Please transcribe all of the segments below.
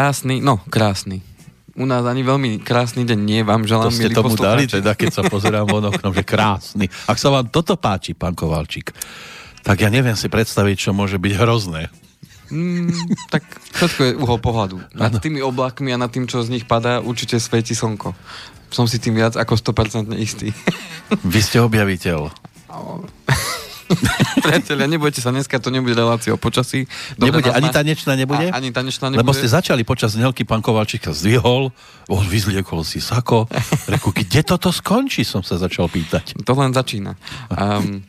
Krásny, no krásny. U nás ani veľmi krásny deň nie vám želám, To ste tomu dali, teda keď sa pozerám von oknom, že krásny. Ak sa vám toto páči, pán Kovalčík, tak ja neviem si predstaviť, čo môže byť hrozné. Mm, tak všetko je uhol pohľadu. Nad ano. tými oblakmi a nad tým, čo z nich padá, určite svieti slnko. Som si tým viac ako 100% istý. Vy ste objaviteľ. Priatelia, nebojte sa, dneska to nebude relácia o počasí. Dobre, nebude, ani tanečná nebude? A, ani tanečná nebude. Lebo ste začali počas dnelky, pán Kovalčík zdvihol, oh, vyzliekol si sako. Reku, kde toto skončí, som sa začal pýtať. To len začína. Um...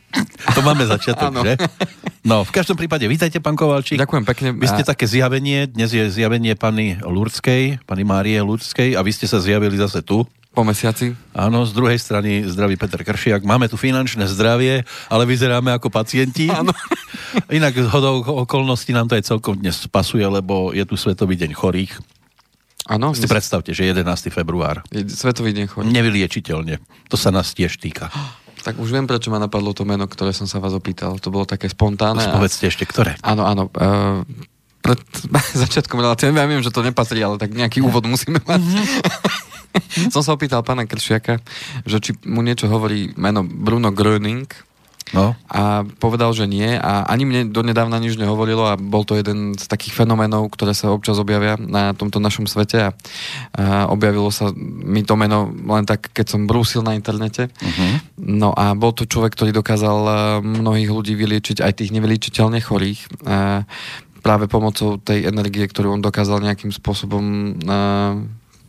to máme začiatok, že? No, v každom prípade, vítajte, pán Kovalčík. Ďakujem pekne. Vy ste také zjavenie, dnes je zjavenie pani Lurdskej, pani Márie Lurdskej a vy ste sa zjavili zase tu. Po mesiaci? Áno, z druhej strany zdraví Peter Kršiak. Máme tu finančné zdravie, ale vyzeráme ako pacienti. Áno. Inak hodou okolností nám to aj celkom dnes pasuje, lebo je tu Svetový deň chorých. Áno. Si predstavte, že 11. február. Je Svetový deň chorých. Nevyliečiteľne. To sa nás tiež týka. Tak už viem, prečo ma napadlo to meno, ktoré som sa vás opýtal. To bolo také spontánne. A... Povedzte ešte, ktoré. Áno, áno. Uh, pred začiatkom relácie, ja viem, že to nepatrí, ale tak nejaký úvod musíme mať. Mm-hmm. Som sa opýtal pána Kršiaka, že či mu niečo hovorí meno Bruno Gröning, No. A povedal, že nie a ani mne donedávna nič nehovorilo a bol to jeden z takých fenoménov, ktoré sa občas objavia na tomto našom svete a, a objavilo sa mi to meno len tak, keď som brúsil na internete. Uh-huh. No a bol to človek, ktorý dokázal mnohých ľudí vyliečiť, aj tých nevyliečiteľne chorých. A práve pomocou tej energie, ktorú on dokázal nejakým spôsobom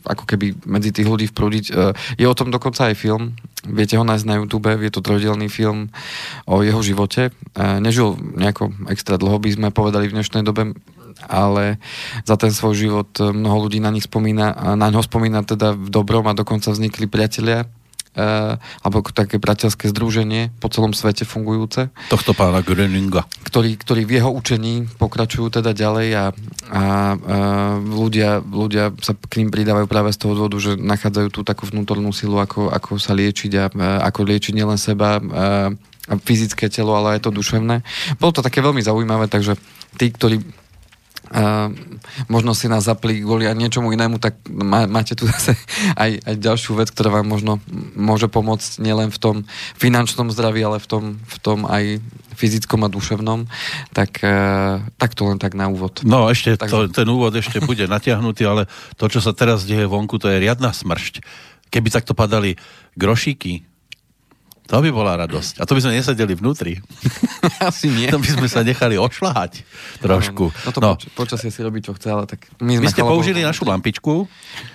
ako keby medzi tých ľudí vprúdiť. E, je o tom dokonca aj film, viete ho nájsť na YouTube, je to trojdelný film o jeho živote. E, nežil nejako extra dlho, by sme povedali v dnešnej dobe, ale za ten svoj život mnoho ľudí na nich spomína, na ňo spomína teda v dobrom a dokonca vznikli priatelia alebo také bratia,ské združenie po celom svete fungujúce. Tohto pána Gröninga. Ktorí, ktorí v jeho učení pokračujú teda ďalej a, a, a ľudia, ľudia sa k ním pridávajú práve z toho dôvodu, že nachádzajú tú takú vnútornú silu, ako, ako sa liečiť a, a ako liečiť nielen seba a, a fyzické telo, ale aj to duševné. Bolo to také veľmi zaujímavé, takže tí, ktorí Možno si nás zapli kvôli niečomu inému, tak má, máte tu zase aj, aj ďalšiu vec, ktorá vám možno môže pomôcť nielen v tom finančnom zdraví, ale v tom, v tom aj fyzickom a duševnom. Tak, uh, tak to len tak na úvod. No ešte tak... to, ten úvod ešte bude natiahnutý, ale to, čo sa teraz deje vonku, to je riadna smršť. Keby takto padali grošíky, to by bola radosť. A to by sme nesedeli vnútri. Asi nie. To by sme sa nechali ošľahať trošku. No, no to no. Poč- počasie si robí, čo chce, ale tak... My sme Vy ste použili našu lampičku.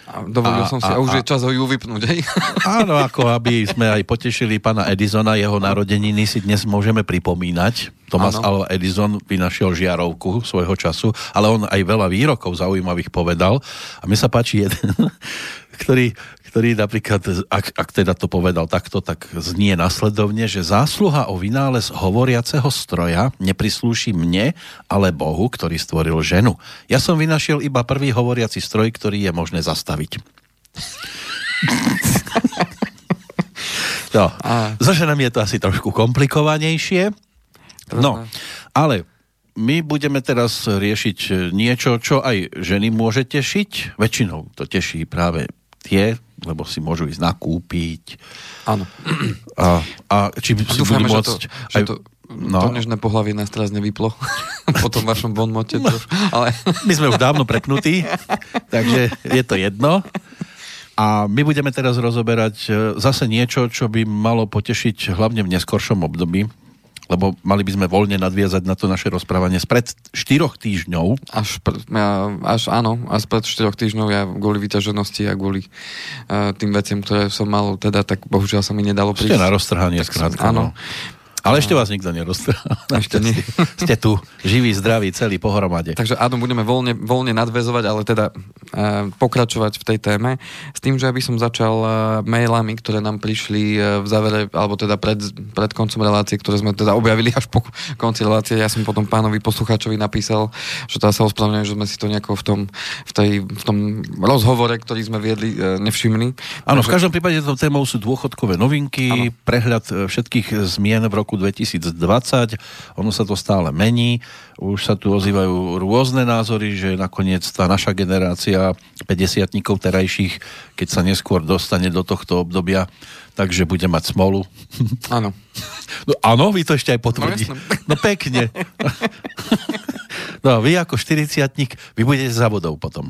A dovolil a, som si, a, a už je čas ho ju vypnúť, hej? Áno, ako aby sme aj potešili pána Edisona, jeho narodeniny si dnes môžeme pripomínať. Thomas Alva Edison vynašiel žiarovku svojho času, ale on aj veľa výrokov zaujímavých povedal. A mi sa páči jeden, ktorý, ktorý napríklad, ak, ak teda to povedal takto, tak znie nasledovne, že zásluha o vynález hovoriaceho stroja neprislúši mne, ale Bohu, ktorý stvoril ženu. Ja som vynašiel iba prvý hovoriaci stroj, ktorý je možné zastaviť. no, so ženami je to asi trošku komplikovanejšie. No, ale my budeme teraz riešiť niečo, čo aj ženy môže tešiť. Väčšinou to teší práve tie lebo si môžu ísť nakúpiť. Áno. A, a či a si dúfajme, budú môcť... Že to, že to, no. to nežné pohlavie nás teraz nevyplo po tom vašom bonmote. No. Ale... My sme už dávno prepnutí, takže je to jedno. A my budeme teraz rozoberať e, zase niečo, čo by malo potešiť hlavne v neskoršom období, lebo mali by sme voľne nadviazať na to naše rozprávanie spred 4 týždňov. Až, ja, až áno, až pred 4 týždňov ja kvôli vyťaženosti a kvôli uh, tým veciam, ktoré som mal, teda tak bohužiaľ sa mi nedalo prísť. Ste na roztrhanie skrátka. Áno. No. Ale ešte vás nikto neroztrhal. Ešte nie. Ste tu živí, zdraví, celý pohromade. Takže áno, budeme voľne, voľne nadvezovať, ale teda pokračovať v tej téme s tým, že aby som začal uh, mailami, ktoré nám prišli uh, v závere, alebo teda pred, pred koncom relácie, ktoré sme teda objavili až po konci relácie. Ja som potom pánovi poslucháčovi napísal, že teda sa ospravedlňujem, že sme si to nejako v tom, v, tej, v tom rozhovore, ktorý sme viedli, uh, nevšimli. Áno, v každom prípade to témou sú dôchodkové novinky, ano. prehľad všetkých zmien v roku 2020. Ono sa to stále mení. Už sa tu ozývajú rôzne názory, že nakoniec tá naša generácia 50 terajších, keď sa neskôr dostane do tohto obdobia, takže bude mať smolu. Áno. No áno, vy to ešte aj potvrdí. No, no pekne. no vy ako 40 vy budete závodov potom.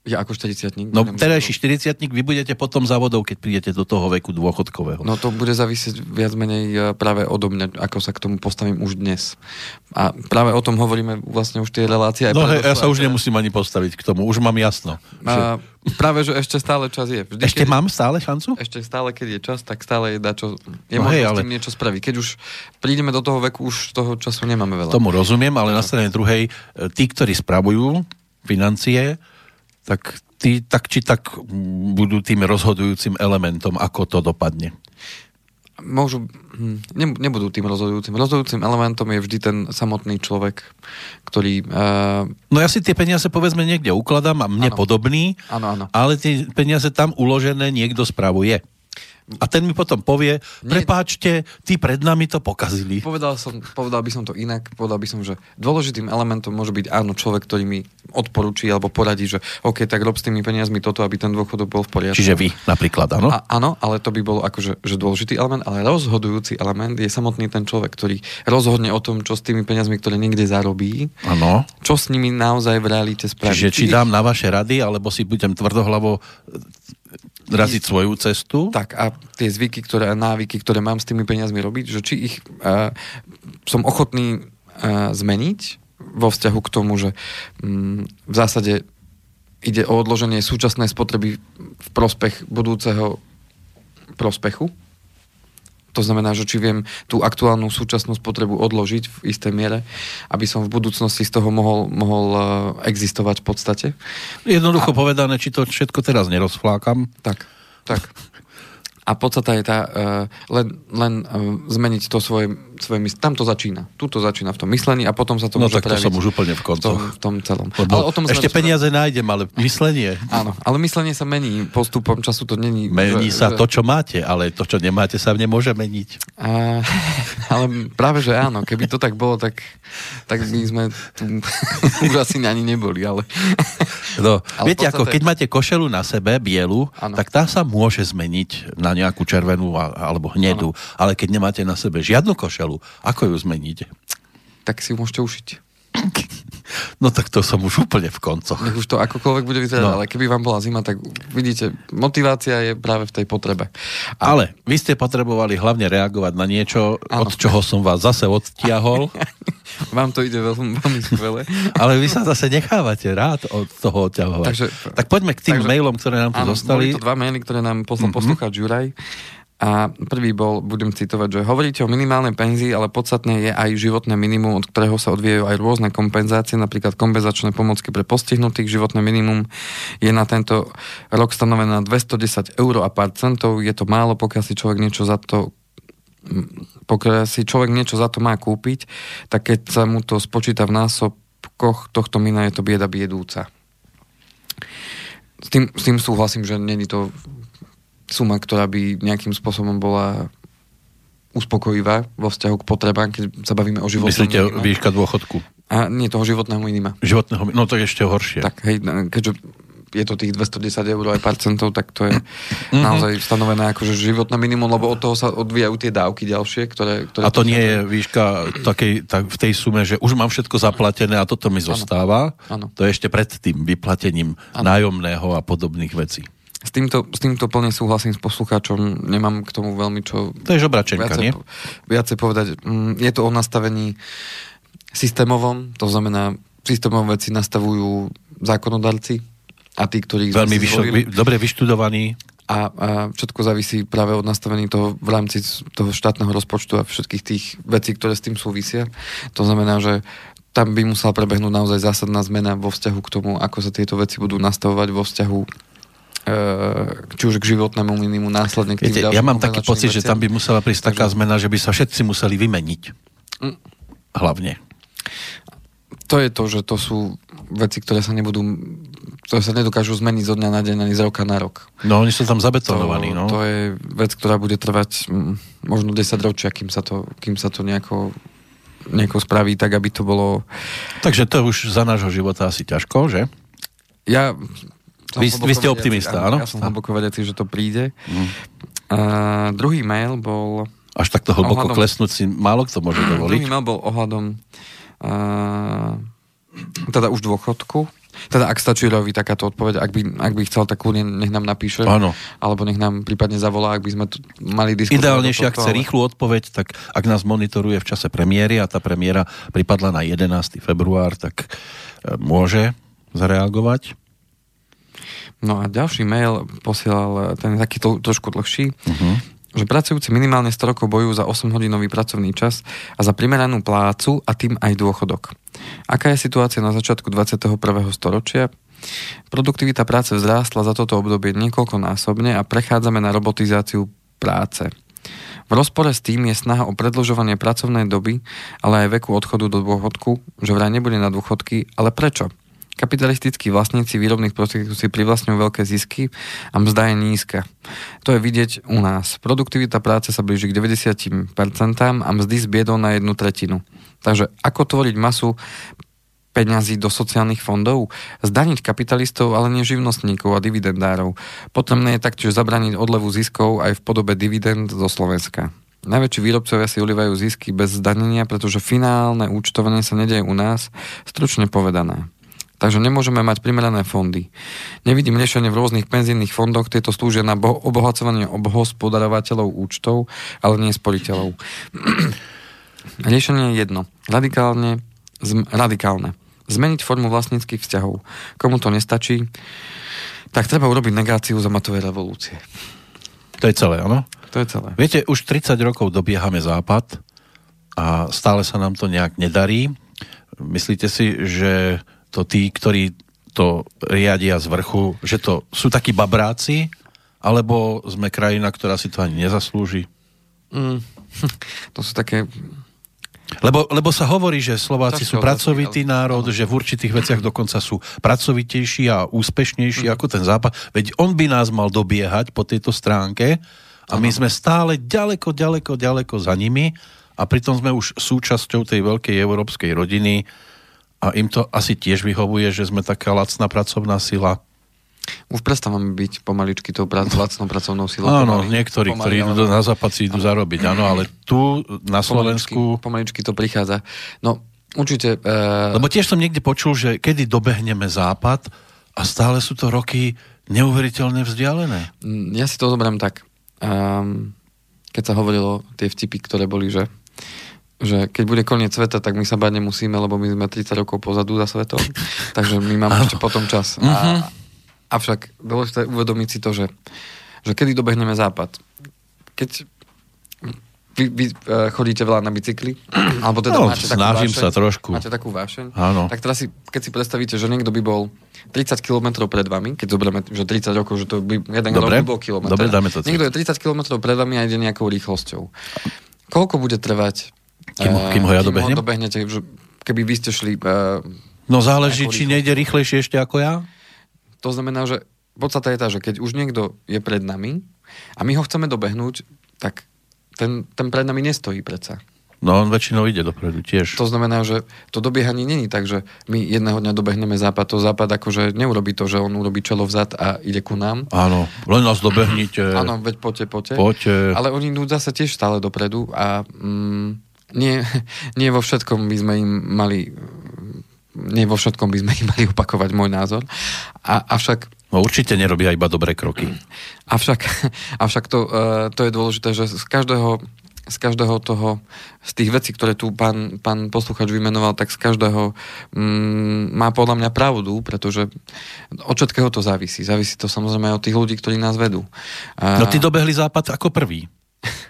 Ja ako 40 No terajší 40 vy budete potom závodov, keď prídete do toho veku dôchodkového. No to bude závisieť viac menej e, práve odo mňa, ako sa k tomu postavím už dnes. A práve o tom hovoríme vlastne už tie relácie. Aj no hej, ja sa už nemusím ani postaviť k tomu, už mám jasno. A, že... Práve, že ešte stále čas je. Vždy, ešte keď, mám stále šancu? Ešte stále, keď je čas, tak stále je dačo, je no hej, ale... s tým niečo spraviť. Keď už prídeme do toho veku, už toho času nemáme veľa. Tomu rozumiem, ale na strane druhej, e, tí, ktorí spravujú financie, tak tí tak či tak budú tým rozhodujúcim elementom, ako to dopadne. Môžu, hm, nebudú tým rozhodujúcim. Rozhodujúcim elementom je vždy ten samotný človek, ktorý... Uh... No ja si tie peniaze povedzme niekde ukladám a mne ano. podobný, ano, ano. ale tie peniaze tam uložené niekto spravuje. A ten mi potom povie, prepáčte, tí pred nami to pokazili. Povedal, som, povedal by som to inak, povedal by som, že dôležitým elementom môže byť áno človek, ktorý mi odporúči alebo poradí, že OK, tak rob s tými peniazmi toto, aby ten dôchodok bol v poriadku. Čiže vy napríklad, áno? A, áno, ale to by bolo akože že dôležitý element, ale rozhodujúci element je samotný ten človek, ktorý rozhodne o tom, čo s tými peniazmi, ktoré niekde zarobí, ano. čo s nimi naozaj v realite spraví. Čiže či dám na vaše rady, alebo si budem tvrdohlavo raziť svoju cestu. Tak a tie zvyky, ktoré, návyky, ktoré mám s tými peniazmi robiť, že či ich uh, som ochotný uh, zmeniť vo vzťahu k tomu, že um, v zásade ide o odloženie súčasnej spotreby v prospech budúceho prospechu to znamená, že či viem tú aktuálnu súčasnú spotrebu odložiť v istej miere, aby som v budúcnosti z toho mohol, mohol uh, existovať v podstate. Jednoducho A... povedané, či to všetko teraz nerozflákam. Tak, tak. A podstata je tá, uh, len, len uh, zmeniť to svoje, svoje mysl. Tam to začína. Tu to začína v tom myslení a potom sa to no, môže tak to som už úplne v koncoch. V tom, v tom celom. Lebo ale o tom ešte sme... peniaze nájdem, ale myslenie... Áno, ale myslenie sa mení. Postupom času to není... Mení že, sa že... to, čo máte, ale to, čo nemáte, sa nemôže meniť. A, ale práve, že áno. Keby to tak bolo, tak, tak by sme tu už asi ani neboli, ale... No, ale viete, podstate... ako keď máte košelu na sebe, bielu, ano. tak tá sa môže zmeniť na nejakú červenú alebo hnedú. Ano. Ale keď nemáte na sebe žiadnu košelu, ako ju zmeníte? Tak si ju môžete ušiť. No tak to som už úplne v koncoch. Už to akokoľvek bude vyzerať, no. ale keby vám bola zima, tak vidíte, motivácia je práve v tej potrebe. A... Ale vy ste potrebovali hlavne reagovať na niečo, ano. od čoho som vás zase odtiahol. vám to ide veľmi, veľmi skvele. ale vy sa zase nechávate rád od toho odťahovať. Takže, tak poďme k tým takže, mailom, ktoré nám tu áno, zostali. Boli to dva maily, ktoré nám poslal mm-hmm. poslucháč Juraj. A prvý bol, budem citovať, že hovoríte o minimálnej penzii, ale podstatné je aj životné minimum, od ktorého sa odvíjajú aj rôzne kompenzácie, napríklad kompenzačné pomocky pre postihnutých. Životné minimum je na tento rok stanovené na 210 eur a pár centov. Je to málo, pokiaľ si človek niečo za to pokiaľ si človek niečo za to má kúpiť, tak keď sa mu to spočíta v násobkoch tohto mina, je to bieda biedúca. S tým, s tým súhlasím, že není to suma, ktorá by nejakým spôsobom bola uspokojivá vo vzťahu k potrebám, keď sa bavíme o životnom Myslíte minima. výška dôchodku? A nie toho životného minima. Životného no to je ešte horšie. Tak, hej, keďže je to tých 210 eur aj par centov, tak to je mm-hmm. naozaj stanovené ako že životné minimum, lebo od toho sa odvíjajú tie dávky ďalšie, ktoré... ktoré a to nie je výška takej, tak v tej sume, že už mám všetko zaplatené a toto mi zostáva. Ano. To je ešte pred tým vyplatením ano. nájomného a podobných vecí. S týmto, s týmto plne súhlasím s poslucháčom, nemám k tomu veľmi čo... To je žobračenka, viacej, nie? Viacej povedať. Mm, je to o nastavení systémovom, to znamená, systémové veci nastavujú zákonodarci a tí, ktorí... Veľmi vyšo, vy, dobre vyštudovaní. A, a všetko závisí práve od nastavení toho v rámci toho štátneho rozpočtu a všetkých tých vecí, ktoré s tým súvisia. To znamená, že tam by musela prebehnúť naozaj zásadná zmena vo vzťahu k tomu, ako sa tieto veci budú nastavovať vo vzťahu či už k životnému minimu, následne k Viete, Ja mám taký pocit, veciam. že tam by musela prísť taká zmena, že by sa všetci museli vymeniť. Mm. Hlavne. To je to, že to sú veci, ktoré sa nebudú ktoré sa nedokážu zmeniť zo dňa na deň ani z roka na rok. No, oni sú tam zabetonovaní, to, no. To je vec, ktorá bude trvať možno 10 ročia, kým sa to, kým sa to nejako nejako spraví tak, aby to bolo... Takže to už za nášho života asi ťažko, že? Ja... Vy, vy ste optimista, áno? Ja som hlboko vedecí, že to príde. Mm. A druhý mail bol... Až takto hlboko ohľadom, klesnúť si málo kto môže dovoliť. Druhý mail bol ohľadom uh, teda už dôchodku teda ak stačí Rovi takáto odpoveď, ak by, ak by chcel, tak kľudne nech nám napíše. Áno. Alebo nech nám prípadne zavolá, ak by sme tu mali diskutovať. Ideálnejšie, ak chce ale... rýchlu odpoveď, tak ak nás monitoruje v čase premiéry a tá premiéra pripadla na 11. február, tak e, môže zareagovať. No a ďalší mail posielal, ten je taký to, trošku dlhší. Uh-huh že pracujúci minimálne 100 rokov bojujú za 8-hodinový pracovný čas a za primeranú plácu a tým aj dôchodok. Aká je situácia na začiatku 21. storočia? Produktivita práce vzrástla za toto obdobie niekoľkonásobne a prechádzame na robotizáciu práce. V rozpore s tým je snaha o predlžovanie pracovnej doby, ale aj veku odchodu do dôchodku, že vraj nebude na dôchodky, ale prečo? Kapitalistickí vlastníci výrobných prostriedkov si privlastňujú veľké zisky a mzda je nízka. To je vidieť u nás. Produktivita práce sa blíži k 90% a mzdy zbiedol na jednu tretinu. Takže ako tvoriť masu peňazí do sociálnych fondov, zdaniť kapitalistov, ale nie živnostníkov a dividendárov. Potrebné je taktiež zabraniť odlevu ziskov aj v podobe dividend zo Slovenska. Najväčší výrobcovia si ulievajú zisky bez zdanenia, pretože finálne účtovanie sa nedeje u nás, stručne povedané. Takže nemôžeme mať primerané fondy. Nevidím riešenie v rôznych penzijných fondoch, tieto slúžia na obohacovanie obhospodarovateľov účtov, ale nie sporiteľov. riešenie je jedno. Radikálne, zm, radikálne. Zmeniť formu vlastníckých vzťahov. Komu to nestačí, tak treba urobiť negáciu za matovej revolúcie. To je celé, áno? To je celé. Viete, už 30 rokov dobiehame západ a stále sa nám to nejak nedarí. Myslíte si, že to tí, ktorí to riadia z vrchu, že to sú takí babráci, alebo sme krajina, ktorá si to ani nezaslúži? Mm, to sú také... Lebo, lebo sa hovorí, že Slováci sú pracovitý národ, že v určitých veciach dokonca sú pracovitejší a úspešnejší mm. ako ten Západ. Veď on by nás mal dobiehať po tejto stránke a my sme stále ďaleko, ďaleko, ďaleko za nimi a pritom sme už súčasťou tej veľkej európskej rodiny, a im to asi tiež vyhovuje, že sme taká lacná pracovná sila. Už prestávame byť pomaličky tou prac, lacnou pracovnou silou. Áno, pomaly, niektorí, pomaly, ktorí idú na západ, si idú zarobiť, áno, ale tu na Slovensku... Pomaličky, pomaličky to prichádza. No, určite... Uh... Lebo tiež som niekde počul, že kedy dobehneme západ a stále sú to roky neuveriteľne vzdialené. Mm, ja si to zoberiem tak. Um, keď sa hovorilo tie vtipy, ktoré boli, že že keď bude koniec sveta, tak my sa bať nemusíme, lebo my sme 30 rokov pozadu za svetom. Takže my máme ešte potom čas. A, mhm. avšak dôležité uvedomiť si to, že, že kedy dobehneme západ. Keď vy, vy uh, chodíte veľa na bicykli, alebo teda no, máte takú vášeň, sa trošku. Máte takú vášeň. Áno. Tak teraz si, keď si predstavíte, že niekto by bol 30 km pred vami, keď zoberieme, že 30 rokov, že to by jeden Dobre. rok by bol kilometr. Dobre, dáme to. Niekto je 30 km pred vami a ide nejakou rýchlosťou. Koľko bude trvať kým, kým ho ja dobehnem? Ho dobehnete, keby vy ste šli... Uh, no záleží, či nejde rýchlejšie ešte ako ja. To znamená, že podstata je tá, že keď už niekto je pred nami a my ho chceme dobehnúť, tak ten, ten pred nami nestojí predsa. No on väčšinou ide dopredu tiež. To znamená, že to dobiehanie není tak, že my jedného dňa dobehneme západ. To západ akože neurobi to, že on urobí čelo vzad a ide ku nám. Áno, len nás dobehnite. Áno, veď poďte, poďte. poďte. Ale oni idú zase tiež stále dopredu a mm, nie, nie vo všetkom by sme im mali nie vo všetkom by sme im mali opakovať môj názor. A, avšak No určite nerobia iba dobré kroky. Avšak, avšak to, uh, to je dôležité, že z každého, z každého toho, z tých vecí, ktoré tu pán, pán posluchač vymenoval, tak z každého um, má podľa mňa pravdu, pretože od všetkého to závisí. Závisí to samozrejme od tých ľudí, ktorí nás vedú. No ty dobehli západ ako prvý.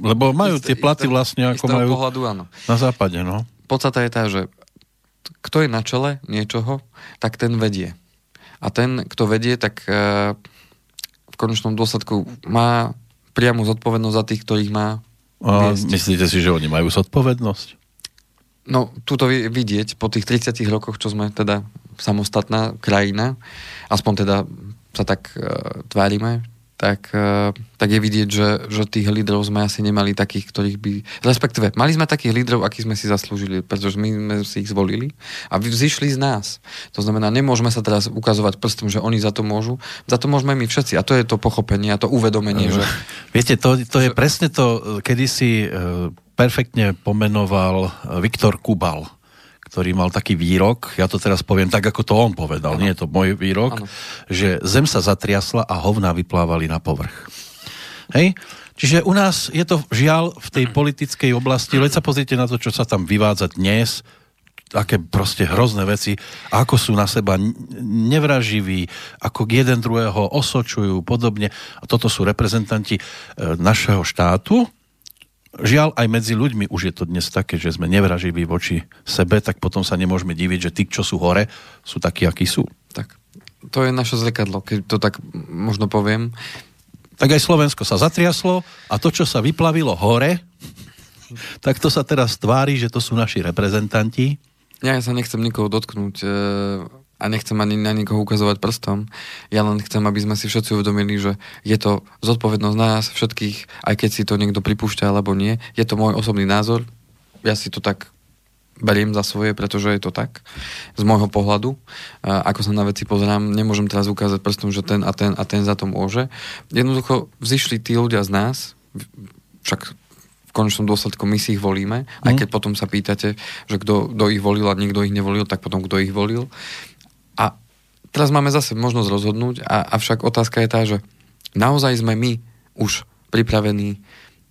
Lebo majú tie platy vlastne, ako majú pohľadu, áno. na západe, no. Podstata je tá, že kto je na čele niečoho, tak ten vedie. A ten, kto vedie, tak uh, v konečnom dôsledku má priamu zodpovednosť za tých, ktorých má a myslíte si, že oni majú zodpovednosť? No, túto vidieť po tých 30 rokoch, čo sme teda samostatná krajina, aspoň teda sa tak uh, tvárime, tak, uh, tak je vidieť, že, že tých lídrov sme asi nemali takých, ktorých by... Respektíve, mali sme takých lídrov, akých sme si zaslúžili, pretože my sme si ich zvolili a vzýšli z nás. To znamená, nemôžeme sa teraz ukazovať prstom, že oni za to môžu. Za to môžeme my všetci. A to je to pochopenie a to uvedomenie, uh, že... Viete, to, to je že... presne to, kedy si uh, perfektne pomenoval Viktor Kubal ktorý mal taký výrok, ja to teraz poviem tak, ako to on povedal, ano. nie je to môj výrok, ano. že zem sa zatriasla a hovná vyplávali na povrch. Hej? Čiže u nás je to žiaľ v tej politickej oblasti, veď sa pozrite na to, čo sa tam vyvádza dnes, aké proste hrozné veci, ako sú na seba nevraživí, ako jeden druhého osočujú, podobne. A toto sú reprezentanti e, našeho štátu, Žiaľ, aj medzi ľuďmi už je to dnes také, že sme nevraživí voči sebe, tak potom sa nemôžeme diviť, že tí, čo sú hore, sú takí, akí sú. Tak, to je naše zrkadlo, keď to tak možno poviem. Tak aj Slovensko sa zatriaslo a to, čo sa vyplavilo hore, tak to sa teraz tvári, že to sú naši reprezentanti. Ja sa nechcem nikoho dotknúť. A nechcem ani na nikoho ukazovať prstom. Ja len chcem, aby sme si všetci uvedomili, že je to zodpovednosť nás všetkých, aj keď si to niekto pripúšťa alebo nie. Je to môj osobný názor. Ja si to tak beriem za svoje, pretože je to tak z môjho pohľadu. Ako sa na veci pozerám, nemôžem teraz ukázať prstom, že ten a ten a ten za to môže. Jednoducho vzýšli tí ľudia z nás, však v konečnom dôsledku my si ich volíme, aj mhm. keď potom sa pýtate, že kto, kto ich volil a niekto ich nevolil, tak potom kto ich volil. Teraz máme zase možnosť rozhodnúť, a, avšak otázka je tá, že naozaj sme my už pripravení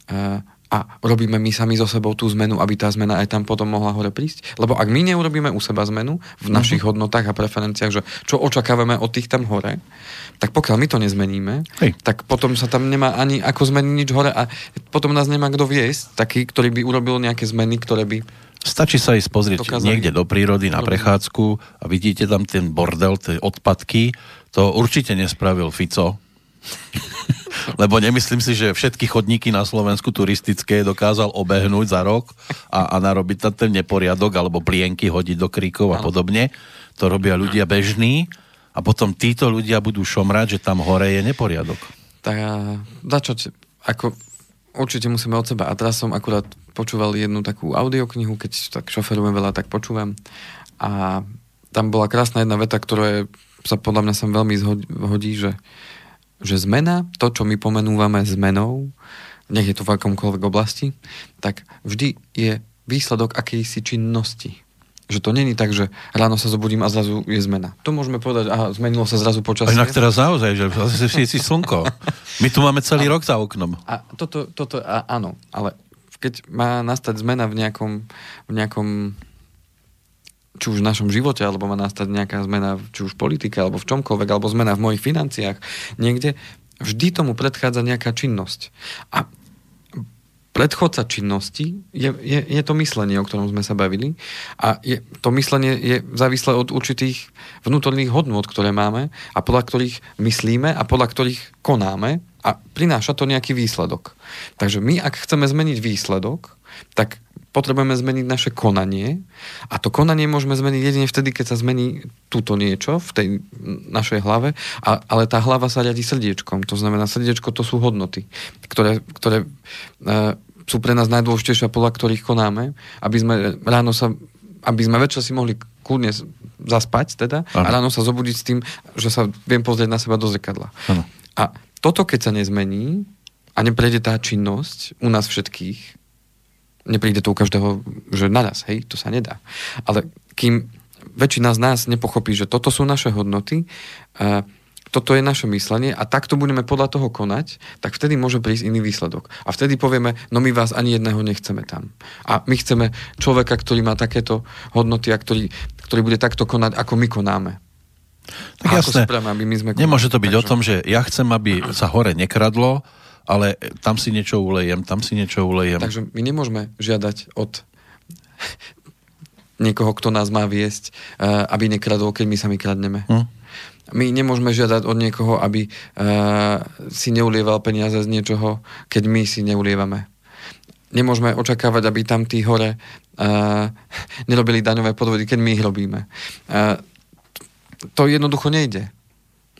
a, a robíme my sami so sebou tú zmenu, aby tá zmena aj tam potom mohla hore prísť. Lebo ak my neurobíme u seba zmenu v našich uh-huh. hodnotách a preferenciách, že čo očakávame od tých tam hore, tak pokiaľ my to nezmeníme, Hej. tak potom sa tam nemá ani ako zmeniť nič hore a potom nás nemá kto viesť, taký, ktorý by urobil nejaké zmeny, ktoré by Stačí sa ísť pozrieť dokázali. niekde do prírody na prechádzku a vidíte tam ten bordel, tie odpadky. To určite nespravil Fico. Lebo nemyslím si, že všetky chodníky na Slovensku turistické dokázal obehnúť za rok a, a narobiť tam ten neporiadok alebo plienky hodiť do kríkov a podobne. To robia ľudia bežní a potom títo ľudia budú šomrať, že tam hore je neporiadok. Tak začať, ako určite musíme od seba. A teraz som akurát počúval jednu takú audioknihu, keď tak šoferujem veľa, tak počúvam. A tam bola krásna jedna veta, ktorá sa podľa mňa sem veľmi zhodí, že, že zmena, to, čo my pomenúvame zmenou, nech je to v akomkoľvek oblasti, tak vždy je výsledok akejsi činnosti. Že to není tak, že ráno sa zobudím a zrazu je zmena. To môžeme povedať, aha, zmenilo sa zrazu počasie. Inak teraz naozaj, že zase všetci slnko. My tu máme celý a, rok za oknom. A toto, toto a, áno, ale keď má nastať zmena v nejakom, v nejakom či už v našom živote, alebo má nastať nejaká zmena, či už v politike, alebo v čomkoľvek, alebo zmena v mojich financiách, niekde, vždy tomu predchádza nejaká činnosť. A predchodca činnosti je, je, je to myslenie, o ktorom sme sa bavili. A je, to myslenie je závislé od určitých vnútorných hodnôt, ktoré máme a podľa ktorých myslíme a podľa ktorých konáme a prináša to nejaký výsledok. Takže my, ak chceme zmeniť výsledok, tak potrebujeme zmeniť naše konanie a to konanie môžeme zmeniť jedine vtedy, keď sa zmení túto niečo v tej našej hlave, a, ale tá hlava sa riadi srdiečkom. To znamená, srdiečko to sú hodnoty, ktoré, ktoré e, sú pre nás najdôležitejšie, podľa ktorých konáme, aby sme ráno sa, aby sme večer si mohli kľudne zaspať teda ano. a ráno sa zobudiť s tým, že sa viem pozrieť na seba do zrkadla. Ano. A toto, keď sa nezmení a neprejde tá činnosť u nás všetkých, nepríde to u každého, že naraz, hej, to sa nedá. Ale kým väčšina z nás nepochopí, že toto sú naše hodnoty, uh, toto je naše myslenie a takto budeme podľa toho konať, tak vtedy môže prísť iný výsledok. A vtedy povieme, no my vás ani jedného nechceme tam. A my chceme človeka, ktorý má takéto hodnoty a ktorý, ktorý bude takto konať, ako my konáme. Tak a jasné, spravíme, aby my sme konali. Nemôže to byť Takže... o tom, že ja chcem, aby sa hore nekradlo, ale tam si niečo ulejem, tam si niečo ulejem. Takže my nemôžeme žiadať od niekoho, kto nás má viesť, uh, aby nekradol, keď my sami kradneme. Hm. My nemôžeme žiadať od niekoho, aby uh, si neulieval peniaze z niečoho, keď my si neulievame. Nemôžeme očakávať, aby tam tí hore uh, nerobili daňové podvody, keď my ich robíme. Uh, to jednoducho nejde.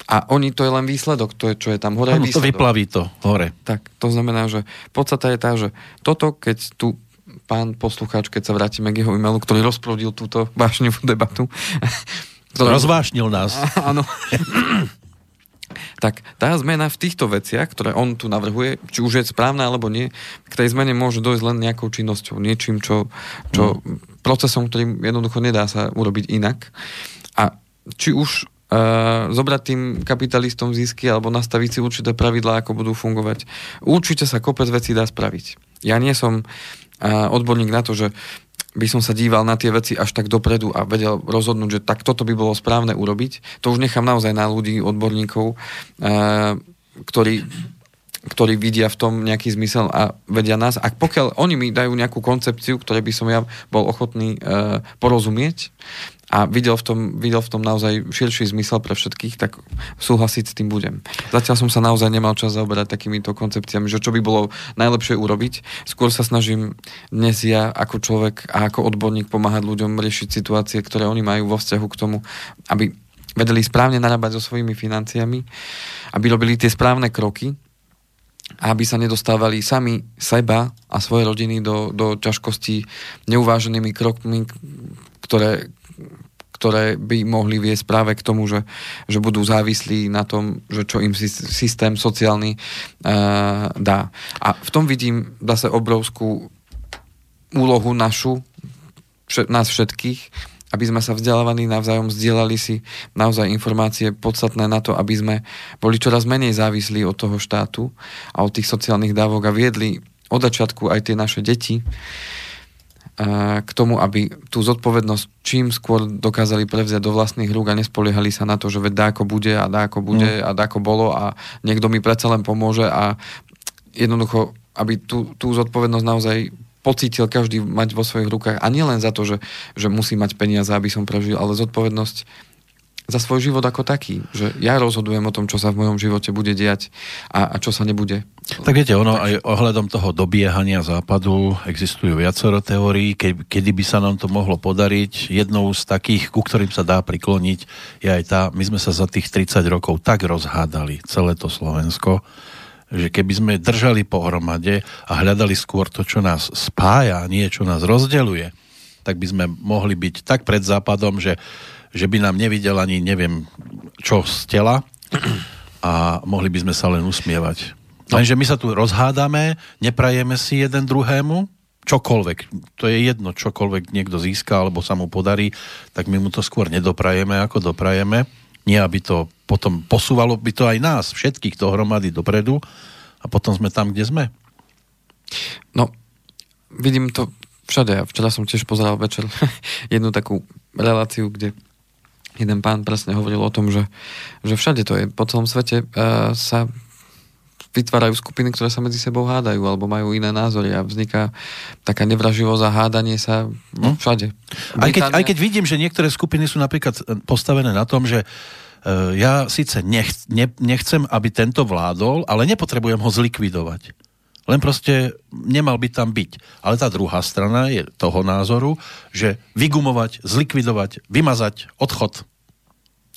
A oni, to je len výsledok, to je, čo je tam hore. Ano, to vyplaví to hore. Tak, to znamená, že podstata je tá, že toto, keď tu pán poslucháč, keď sa vrátime k jeho e-mailu, ktorý rozprudil túto vášnivú debatu. Rozvášnil nás. Áno. tak tá zmena v týchto veciach, ktoré on tu navrhuje, či už je správna alebo nie, k tej zmene môže dojsť len nejakou činnosťou, niečím, čo, čo mm. procesom, ktorým jednoducho nedá sa urobiť inak. A či už uh, zobrať tým kapitalistom zisky alebo nastaviť si určité pravidlá, ako budú fungovať. Určite sa kopec vecí dá spraviť. Ja nie som uh, odborník na to, že by som sa díval na tie veci až tak dopredu a vedel rozhodnúť, že tak toto by bolo správne urobiť. To už nechám naozaj na ľudí, odborníkov, eh, ktorí ktorí vidia v tom nejaký zmysel a vedia nás. A pokiaľ oni mi dajú nejakú koncepciu, ktoré by som ja bol ochotný e, porozumieť a videl v, tom, videl v tom naozaj širší zmysel pre všetkých, tak súhlasiť s tým budem. Zatiaľ som sa naozaj nemal čas zaoberať takýmito koncepciami, že čo by bolo najlepšie urobiť. Skôr sa snažím dnes ja ako človek a ako odborník pomáhať ľuďom riešiť situácie, ktoré oni majú vo vzťahu k tomu, aby vedeli správne narábať so svojimi financiami, aby robili tie správne kroky, aby sa nedostávali sami seba a svoje rodiny do, do ťažkostí neuváženými krokmi, ktoré, ktoré by mohli viesť práve k tomu, že, že budú závislí na tom, že čo im systém sociálny uh, dá. A v tom vidím zase obrovskú úlohu našu, všet, nás všetkých, aby sme sa vzdelávali navzájom, zdieľali si naozaj informácie podstatné na to, aby sme boli čoraz menej závislí od toho štátu a od tých sociálnych dávok a viedli od začiatku aj tie naše deti k tomu, aby tú zodpovednosť čím skôr dokázali prevziať do vlastných rúk a nespoliehali sa na to, že veď dáko bude a dáko bude mm. a dáko bolo a niekto mi predsa len pomôže a jednoducho, aby tú, tú zodpovednosť naozaj pocítil každý mať vo svojich rukách a nielen za to, že, že musí mať peniaze, aby som prežil, ale zodpovednosť za svoj život ako taký. Že ja rozhodujem o tom, čo sa v mojom živote bude diať a, a čo sa nebude. Tak viete, ono aj ohľadom toho dobiehania západu existujú viacero teórií, ke, kedy by sa nám to mohlo podariť. Jednou z takých, ku ktorým sa dá prikloniť, je aj tá, my sme sa za tých 30 rokov tak rozhádali, celé to Slovensko, že keby sme držali pohromade a hľadali skôr to, čo nás spája, nie čo nás rozdeluje, tak by sme mohli byť tak pred západom, že že by nám nevidel ani neviem čo z tela a mohli by sme sa len usmievať. No. Lenže my sa tu rozhádame, neprajeme si jeden druhému, čokoľvek, to je jedno, čokoľvek niekto získa alebo sa mu podarí, tak my mu to skôr nedoprajeme, ako doprajeme. Nie, aby to potom posúvalo by to aj nás, všetkých dohromady dopredu a potom sme tam, kde sme. No, vidím to všade. Včera som tiež pozeral večer jednu takú reláciu, kde jeden pán presne hovoril o tom, že, že všade to je, po celom svete uh, sa vytvárajú skupiny, ktoré sa medzi sebou hádajú alebo majú iné názory a vzniká taká nevraživosť a hádanie sa no, všade. Aj keď, aj keď vidím, že niektoré skupiny sú napríklad e, postavené na tom, že uh, ja síce nech, ne, nechcem, aby tento vládol, ale nepotrebujem ho zlikvidovať. Len proste nemal by tam byť. Ale tá druhá strana je toho názoru, že vygumovať, zlikvidovať, vymazať, odchod.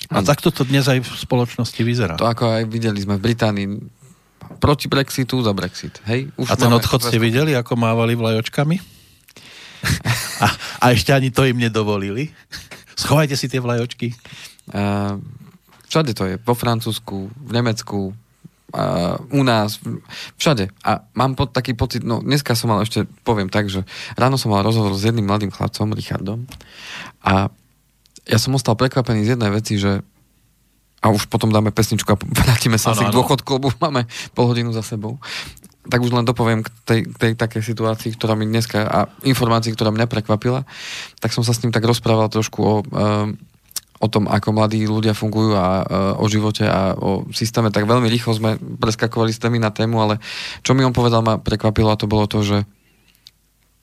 A takto to dnes aj v spoločnosti vyzerá. To ako aj videli sme v Británii. Proti Brexitu za Brexit. Hej? Už a ten odchod ste videli, ako mávali vlajočkami? a, a ešte ani to im nedovolili. Schovajte si tie vlajočky. Uh, všade to je. Vo Francúzsku, v Nemecku, u nás, všade. A mám pod taký pocit, no dneska som mal ešte, poviem tak, že ráno som mal rozhovor s jedným mladým chlapcom, Richardom, a ja som ostal prekvapený z jednej veci, že a už potom dáme pesničku a vrátime sa ano, asi k dôchodku, lebo máme pol hodinu za sebou. Tak už len dopoviem k tej, k tej takej situácii, ktorá mi dneska a informácii, ktorá mňa prekvapila, tak som sa s ním tak rozprával trošku o uh, o tom, ako mladí ľudia fungujú a e, o živote a o systéme, tak veľmi rýchlo sme preskakovali s témy na tému, ale čo mi on povedal ma prekvapilo a to bolo to, že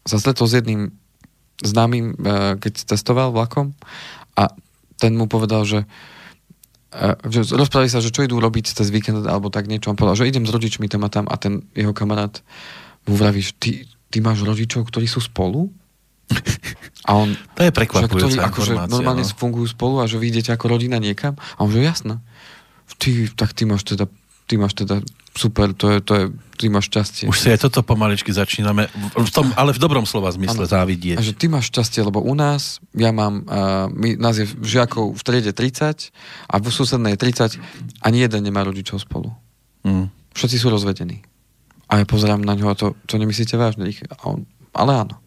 sa stretol s jedným známym, uh, keď cestoval vlakom a ten mu povedal, že uh, že rozprávali sa, že čo idú robiť cez víkend alebo tak niečo. On povedal, že idem s rodičmi tam a tam a ten jeho kamarát mu vraví, že ty, ty máš rodičov, ktorí sú spolu? A on, to je prekvapujúca že, akože normálne no. fungujú spolu a že vy idete ako rodina niekam. A on že jasné. Ty, tak ty máš teda, ty máš teda super, to je, to je, ty máš šťastie. Už si aj toto pomaličky začíname, v tom, ale v dobrom slova zmysle ano. závidieť. A že ty máš šťastie, lebo u nás, ja mám, uh, my, nás je žiakov v triede 30 a v susednej 30, ani jeden nemá rodičov spolu. Mm. Všetci sú rozvedení. A ja pozerám na ňo a to, to nemyslíte vážne. A on, ale áno.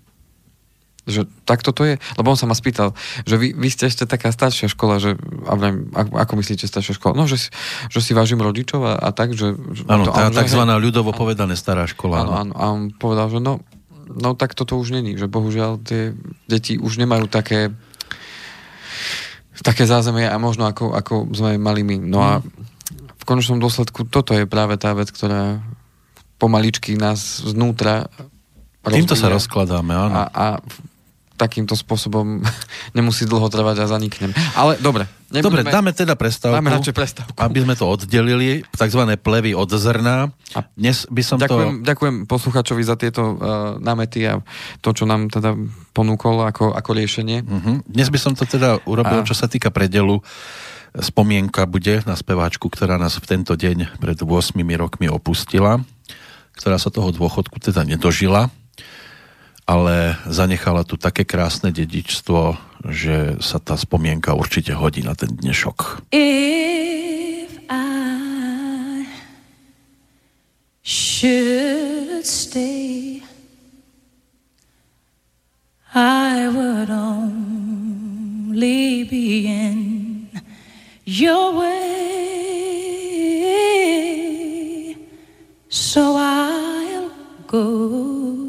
Že takto to je? Lebo on sa ma spýtal, že vy, vy ste ešte taká staršia škola, že, a vrem, ako, myslíte staršia škola? No, že, že si vážim rodičov a, a tak, že... Áno, tá takzvaná ľudovo povedané stará škola. Áno, áno. A on povedal, že no, no tak toto už není, že bohužiaľ tie deti už nemajú také také zázemie a možno ako, ako sme mali my. No a v konečnom dôsledku toto je práve tá vec, ktorá pomaličky nás znútra Týmto sa rozkladáme, áno. A, a takýmto spôsobom nemusí dlho trvať a zaniknem. Ale dobre. Nebudeme, dobre, dáme teda prestávku. Dáme radšej prestávku. Aby sme to oddelili, takzvané plevy od zrna. A dnes by som ďakujem, to... Ďakujem posluchačovi za tieto uh, námety a to, čo nám teda ponúkol ako, ako riešenie. Uh-huh. Dnes by som to teda urobil, a... čo sa týka predelu. Spomienka bude na speváčku, ktorá nás v tento deň pred 8 rokmi opustila, ktorá sa toho dôchodku teda nedožila ale zanechala tu také krásne dedičstvo, že sa tá spomienka určite hodí na ten dnešok. If I should stay I would only be in your way So I'll go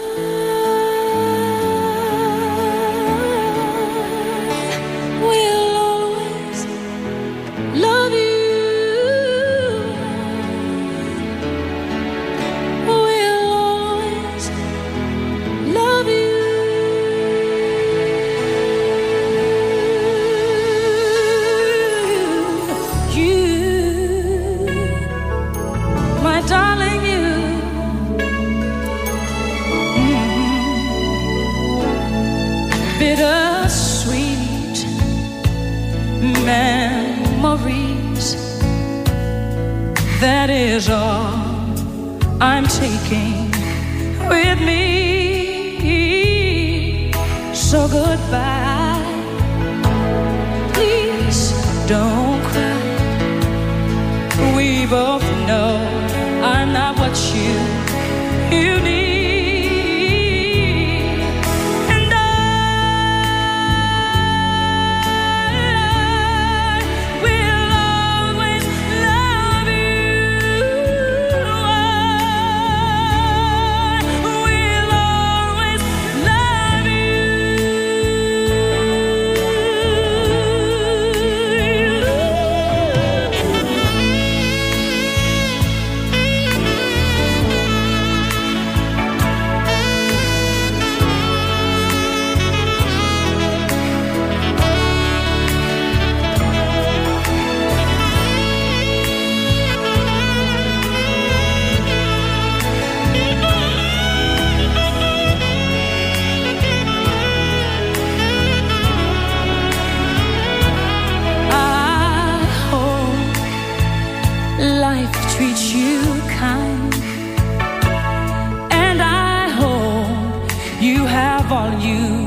have all you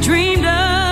dreamed of.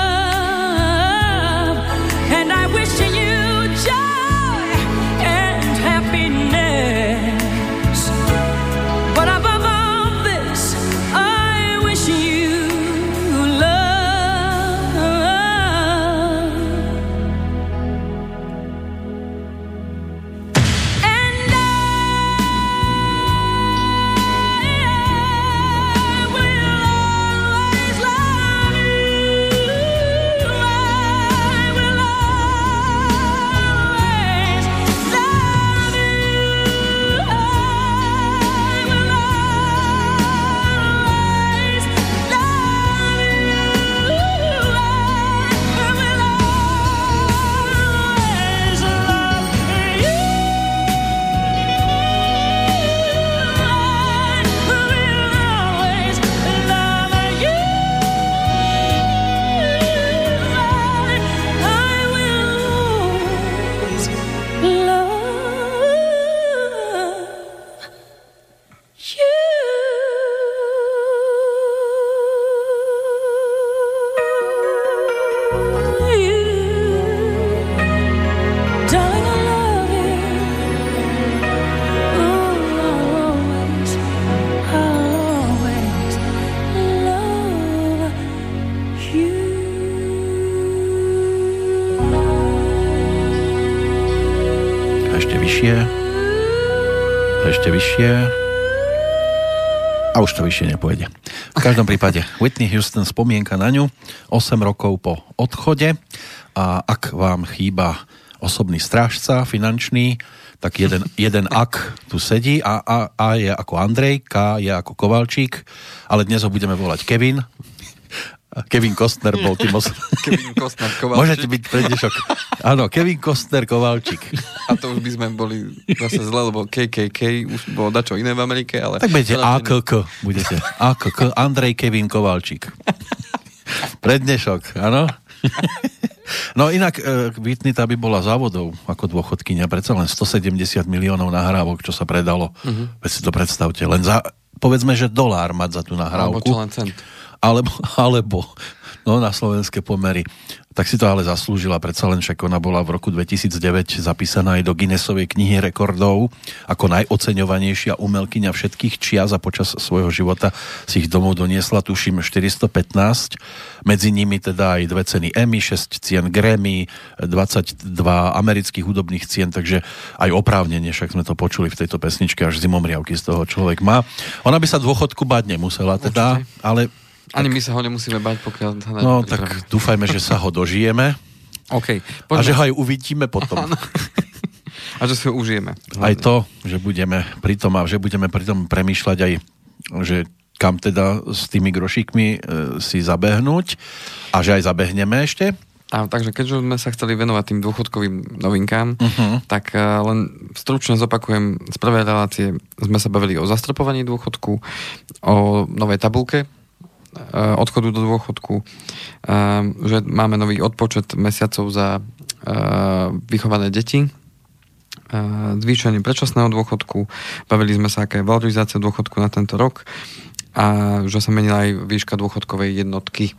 Vyššie. A už to vyššie nepôjde. V každom prípade Whitney Houston spomienka na ňu 8 rokov po odchode a ak vám chýba osobný strážca finančný, tak jeden, jeden ak tu sedí a, a, a je ako Andrej, K je ako Kovalčík, ale dnes ho budeme volať Kevin. Kevin Kostner bol tým os... Kevin Kostner Kovalčík. Môžete byť prednešok. Áno, Kevin Kostner Kovalčík. A to už by sme boli zase zle, lebo KKK už bolo dačo iné v Amerike, ale... Tak budete AKK, budete. AKK, Andrej Kevin Kovalčík. Prednešok, áno? No inak e, Whitney by bola závodou ako dôchodkynia, predsa len 170 miliónov nahrávok, čo sa predalo. Uh-huh. Veď si to predstavte, len za, povedzme, že dolár mať za tú nahrávku. Alebo čo len cent. Alebo, alebo no na slovenské pomery tak si to ale zaslúžila. Predsa len však ona bola v roku 2009 zapísaná aj do Guinnessovej knihy rekordov ako najoceňovanejšia umelkyňa všetkých čias a počas svojho života si ich domov doniesla, tuším, 415. Medzi nimi teda aj dve ceny Emmy, 6 cien Grammy, 22 amerických hudobných cien, takže aj oprávnenie, však sme to počuli v tejto pesničke, až zimomriavky z toho človek má. Ona by sa dôchodku bať nemusela teda, Určite. ale ani my sa ho nemusíme bať, pokiaľ... No, tak dúfajme, že sa ho dožijeme. OK. Poďme. A že ho aj uvidíme potom. a že si ho užijeme. Hlavne. Aj to, že budeme pri tom a že budeme pri tom premýšľať aj, že kam teda s tými grošíkmi e, si zabehnúť a že aj zabehneme ešte. A, takže keďže sme sa chceli venovať tým dôchodkovým novinkám, uh-huh. tak uh, len stručne zopakujem, z prvej relácie sme sa bavili o zastropovaní dôchodku, o novej tabulke, odchodu do dôchodku, eh, že máme nový odpočet mesiacov za eh, vychované deti, zvýšenie predčasného dôchodku, bavili sme sa, aká je valorizácia dôchodku na tento rok a že sa menila aj výška dôchodkovej jednotky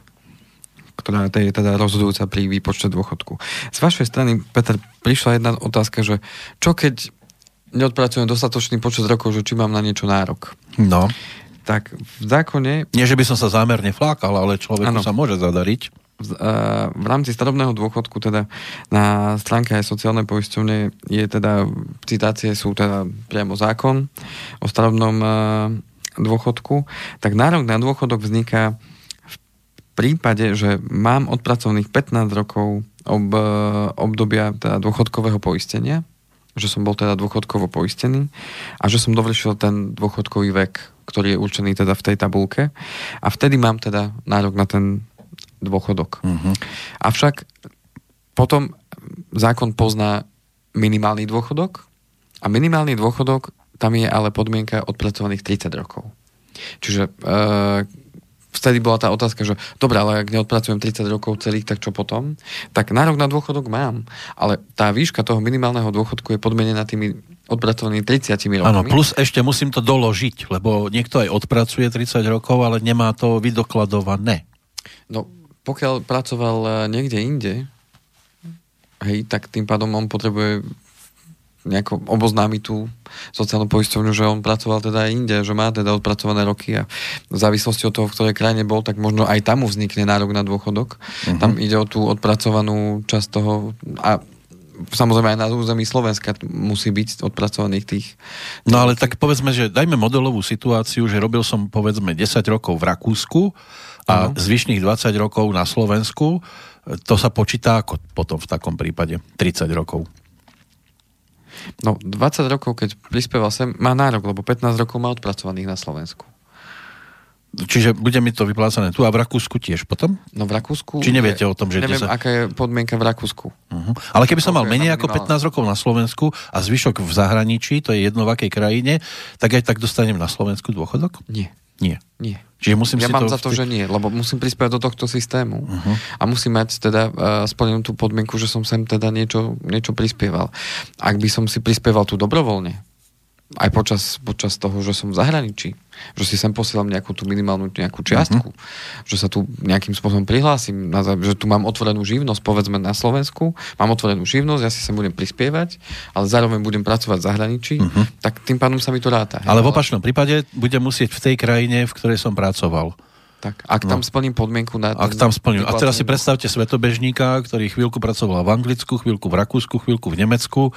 ktorá je teda rozhodujúca pri výpočte dôchodku. Z vašej strany, Peter, prišla jedna otázka, že čo keď neodpracujem dostatočný počet rokov, že či mám na niečo nárok? No tak v zákone... Nie, že by som sa zámerne flákal, ale človeku ano. sa môže zadariť. V, uh, v rámci starobného dôchodku teda na stránke aj sociálnej poisťovne je teda, citácie sú teda priamo zákon o starobnom uh, dôchodku, tak nárok na dôchodok vzniká v prípade, že mám odpracovaných 15 rokov ob, uh, obdobia teda dôchodkového poistenia, že som bol teda dôchodkovo poistený a že som dovršil ten dôchodkový vek ktorý je určený teda v tej tabulke a vtedy mám teda nárok na ten dôchodok. Uh-huh. Avšak potom zákon pozná minimálny dôchodok a minimálny dôchodok tam je ale podmienka odpracovaných 30 rokov. Čiže e, vtedy bola tá otázka, že dobre, ale ak neodpracujem 30 rokov celých, tak čo potom? Tak nárok na dôchodok mám, ale tá výška toho minimálneho dôchodku je podmienená tými odpracovanými 30 rokmi. Áno, plus ešte musím to doložiť, lebo niekto aj odpracuje 30 rokov, ale nemá to vydokladované. No, pokiaľ pracoval eh, niekde inde, hej, tak tým pádom on potrebuje nejako oboznámiť tú sociálnu poisťovňu, že on pracoval teda aj inde, že má teda odpracované roky a v závislosti od toho, v ktorej krajine bol, tak možno aj tam mu vznikne nárok na dôchodok. Uh-huh. Tam ide o tú odpracovanú časť toho a samozrejme aj na území Slovenska musí byť odpracovaných tých... No ale tak povedzme, že dajme modelovú situáciu, že robil som povedzme 10 rokov v Rakúsku a uh-huh. zvyšných 20 rokov na Slovensku, to sa počíta ako potom v takom prípade? 30 rokov. No, 20 rokov, keď prispieval sem, má nárok, lebo 15 rokov má odpracovaných na Slovensku. Čiže bude mi to vyplácané tu a v Rakúsku tiež potom? No v Rakúsku... Či neviete o tom, že... Neviem, 10... aká je podmienka v Rakúsku. Uh-huh. Ale keby som mal menej ako 15 rokov na Slovensku a zvyšok v zahraničí, to je jedno v akej krajine, tak aj tak dostanem na Slovensku dôchodok? Nie. Nie. Nie. Čiže musím ja si mám to za to, že nie, lebo musím prispievať do tohto systému uh-huh. a musím mať teda uh, splnenú tú podmienku, že som sem teda niečo, niečo prispieval. Ak by som si prispieval tu dobrovoľne, aj počas, počas toho, že som v zahraničí, že si sem posielam nejakú tú minimálnu nejakú čiastku, uh-huh. že sa tu nejakým spôsobom prihlásim, že tu mám otvorenú živnosť, povedzme na Slovensku, mám otvorenú živnosť, ja si sem budem prispievať, ale zároveň budem pracovať v zahraničí, uh-huh. tak tým pádom sa mi to ráta. Ale v opačnom prípade budem musieť v tej krajine, v ktorej som pracoval. Tak, ak tam no. splním podmienku na... Ak tam splním. A teraz si predstavte svetobežníka, ktorý chvíľku pracoval v Anglicku, chvíľku v Rakúsku, chvíľku v Nemecku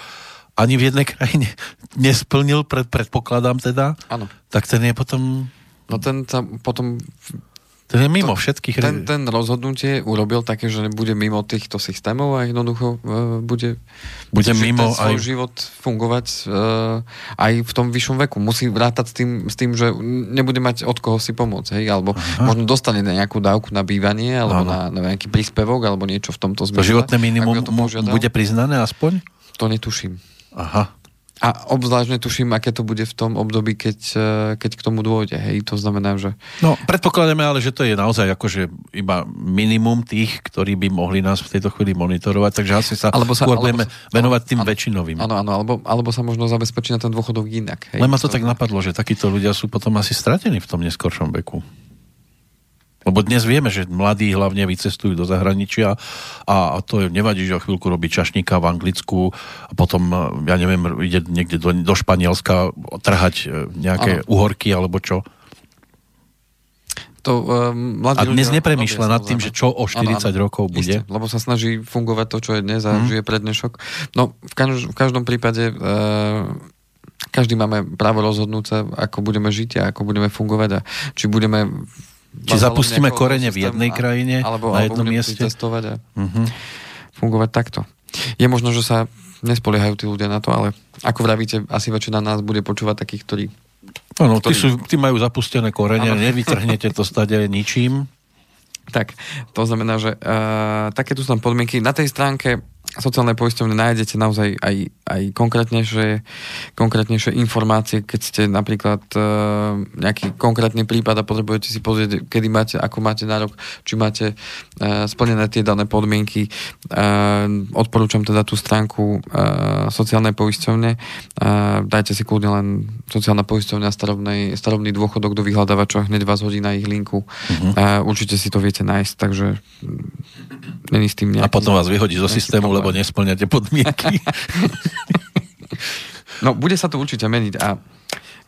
ani v jednej krajine nesplnil, pred, predpokladám teda, Áno. tak ten je potom... No ten sa potom ten je mimo to, všetkých... Ten, ten rozhodnutie urobil také, že bude mimo týchto systémov a jednoducho uh, bude, bude mimo svoj aj... život fungovať uh, aj v tom vyššom veku. Musí vrátať s tým, s tým, že nebude mať od koho si pomôcť, hej? alebo Aha. možno dostane nejakú dávku na bývanie, alebo na, na nejaký príspevok, alebo niečo v tomto zmysle. To životné minimum to bude priznané aspoň? To netuším. Aha. A obzvlášť tuším, aké to bude v tom období, keď, e, keď k tomu dôjde. Hej, to znamená, že... No, predpokladáme ale, že to je naozaj akože iba minimum tých, ktorí by mohli nás v tejto chvíli monitorovať, takže asi sa alebo sa, skôr alebo, budeme venovať tým áno, väčšinovým. Áno, áno, alebo, alebo sa možno zabezpečí na ten dôchodok inak. Hej, Len ma to, to tak napadlo, že takíto ľudia sú potom asi stratení v tom neskoršom veku. Lebo dnes vieme, že mladí hlavne vycestujú do zahraničia a, to nevadí, že o chvíľku robí čašníka v Anglicku a potom, ja neviem, ide niekde do, do Španielska trhať e, nejaké ano. uhorky alebo čo. To, um, a dnes ľudia, nepremýšľa nad tým, že čo o 40 ano, ano, rokov bude. Isté, lebo sa snaží fungovať to, čo je dnes a hmm. žije prednešok. No, v, kaž, v každom prípade uh, každý máme právo rozhodnúť sa, ako budeme žiť a ako budeme fungovať a či budeme či zapustíme korene v jednej krajine, alebo, na jednom alebo mieste? testovať a uh-huh. fungovať takto. Je možno, že sa nespoliehajú tí ľudia na to, ale ako vravíte, asi väčšina nás bude počúvať takých, ktorí... Áno, ktorí... tí, sú, tí majú zapustené korene, ano. nevytrhnete to stade ničím. Tak, to znamená, že uh, také tu sú tam podmienky. Na tej stránke sociálnej poisťovne nájdete naozaj aj, aj konkrétnejšie, konkrétnejšie informácie, keď ste napríklad uh, nejaký konkrétny prípad a potrebujete si pozrieť, kedy máte, ako máte nárok, či máte uh, splnené tie dané podmienky. Uh, odporúčam teda tú stránku uh, sociálnej poisťovne. Uh, dajte si kľudne len sociálna poisťovňa starobnej, starobný dôchodok do vyhľadávača, hneď vás hodí na ich linku. Uh-huh. Uh, určite si to viete nájsť, takže není s tým nejaký... A potom vás vyhodí zo systému, lebo nesplňate podmienky. no, bude sa to určite meniť a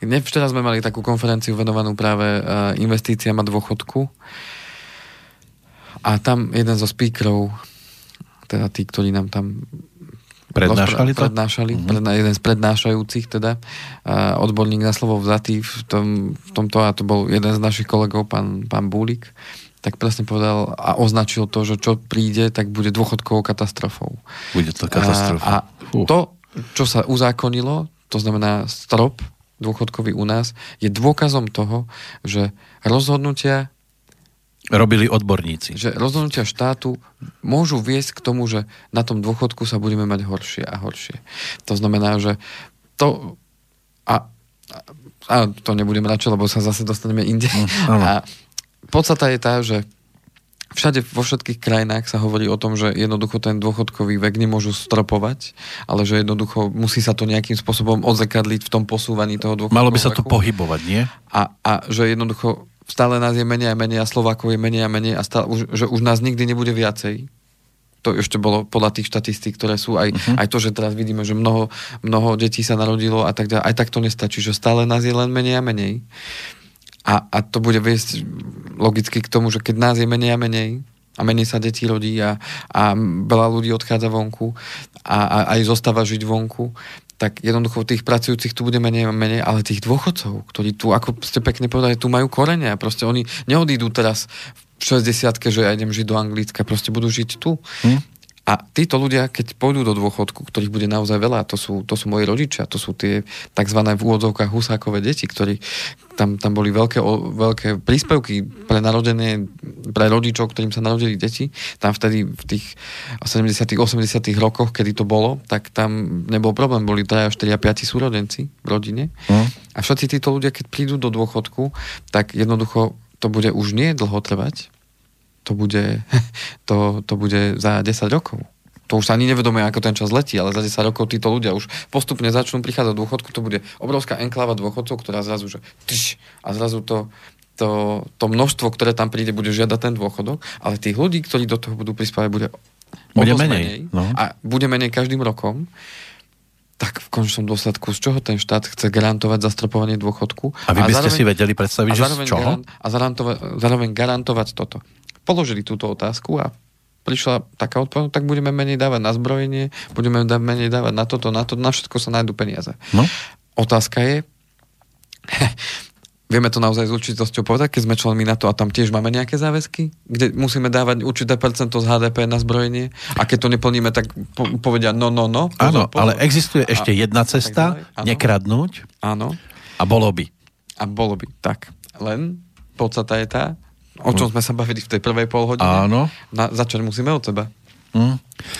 včera sme mali takú konferenciu venovanú práve uh, investíciám a dôchodku a tam jeden zo speakerov, teda tí, ktorí nám tam Prednášali to? Prednášali, uh-huh. predná, jeden z prednášajúcich teda, uh, odborník na slovo vzatý v, tom, v tomto, a to bol jeden z našich kolegov, pán, pán Búlik, tak presne povedal a označil to, že čo príde, tak bude dôchodkovou katastrofou. Bude to katastrofa. A, a to, čo sa uzákonilo, to znamená strop dôchodkový u nás, je dôkazom toho, že rozhodnutia robili odborníci. Že rozhodnutia štátu môžu viesť k tomu, že na tom dôchodku sa budeme mať horšie a horšie. To znamená, že to a, a to nebudem radšej, lebo sa zase dostaneme inde. Mm, a podstata je tá, že všade vo všetkých krajinách sa hovorí o tom, že jednoducho ten dôchodkový vek nemôžu stropovať, ale že jednoducho musí sa to nejakým spôsobom odzekadliť v tom posúvaní toho dôchodkového Malo by sa to pohybovať, nie? A, a že jednoducho stále nás je menej a menej a Slovákov je menej a menej a stále, už, že už nás nikdy nebude viacej. To ešte bolo podľa tých štatistík, ktoré sú aj, uh-huh. aj to, že teraz vidíme, že mnoho, mnoho detí sa narodilo a tak ďalej. Aj tak to nestačí, že stále nás je len menej a menej. A, a to bude viesť logicky k tomu, že keď nás je menej a menej, a menej sa detí rodí a, a veľa ľudí odchádza vonku a, a aj zostáva žiť vonku, tak jednoducho tých pracujúcich tu bude menej a menej, ale tých dôchodcov, ktorí tu, ako ste pekne povedali, tu majú korene a proste oni neodídu teraz v 60 že ja idem žiť do Anglicka, proste budú žiť tu. Hm? A títo ľudia, keď pôjdu do dôchodku, ktorých bude naozaj veľa, to sú, to sú moji rodičia, to sú tie tzv. v úvodzovkách husákové deti, ktorí tam, tam boli veľké, veľké príspevky pre narodené, pre rodičov, ktorým sa narodili deti. Tam vtedy v tých 70 80 rokoch, kedy to bolo, tak tam nebol problém, boli 3, 4 a 5 súrodenci v rodine. Mm. A všetci títo ľudia, keď prídu do dôchodku, tak jednoducho to bude už nie dlho trvať, to bude, to, to bude za 10 rokov. To už sa ani nevedomuje, ako ten čas letí, ale za 10 rokov títo ľudia už postupne začnú prichádzať do dôchodku, to bude obrovská enklava dôchodcov, ktorá zrazu, že tyš, a zrazu to, to, to množstvo, ktoré tam príde, bude žiadať ten dôchodok, ale tých ľudí, ktorí do toho budú prispávať, bude, bude menej. menej no. a bude menej každým rokom tak v končnom dôsledku, z čoho ten štát chce garantovať zastropovanie dôchodku. A vy by ste zároveň, si vedeli predstaviť, že z čoho? a zároveň, zároveň garantovať toto položili túto otázku a prišla taká odpoveď, tak budeme menej dávať na zbrojenie, budeme menej dávať na toto, na to, na všetko sa nájdu peniaze. No? Otázka je, vieme to naozaj s určitosťou povedať, keď sme členmi na to a tam tiež máme nejaké záväzky, kde musíme dávať určité percento z HDP na zbrojenie a keď to neplníme, tak po, povedia no, no, no. Áno, ale existuje ešte jedna cesta, nekradnúť Áno. a bolo by. A bolo by, tak. Len podstata je tá, o čom sme sa bavili v tej prvej polhodine. Áno. Na, začať musíme od seba. Hm.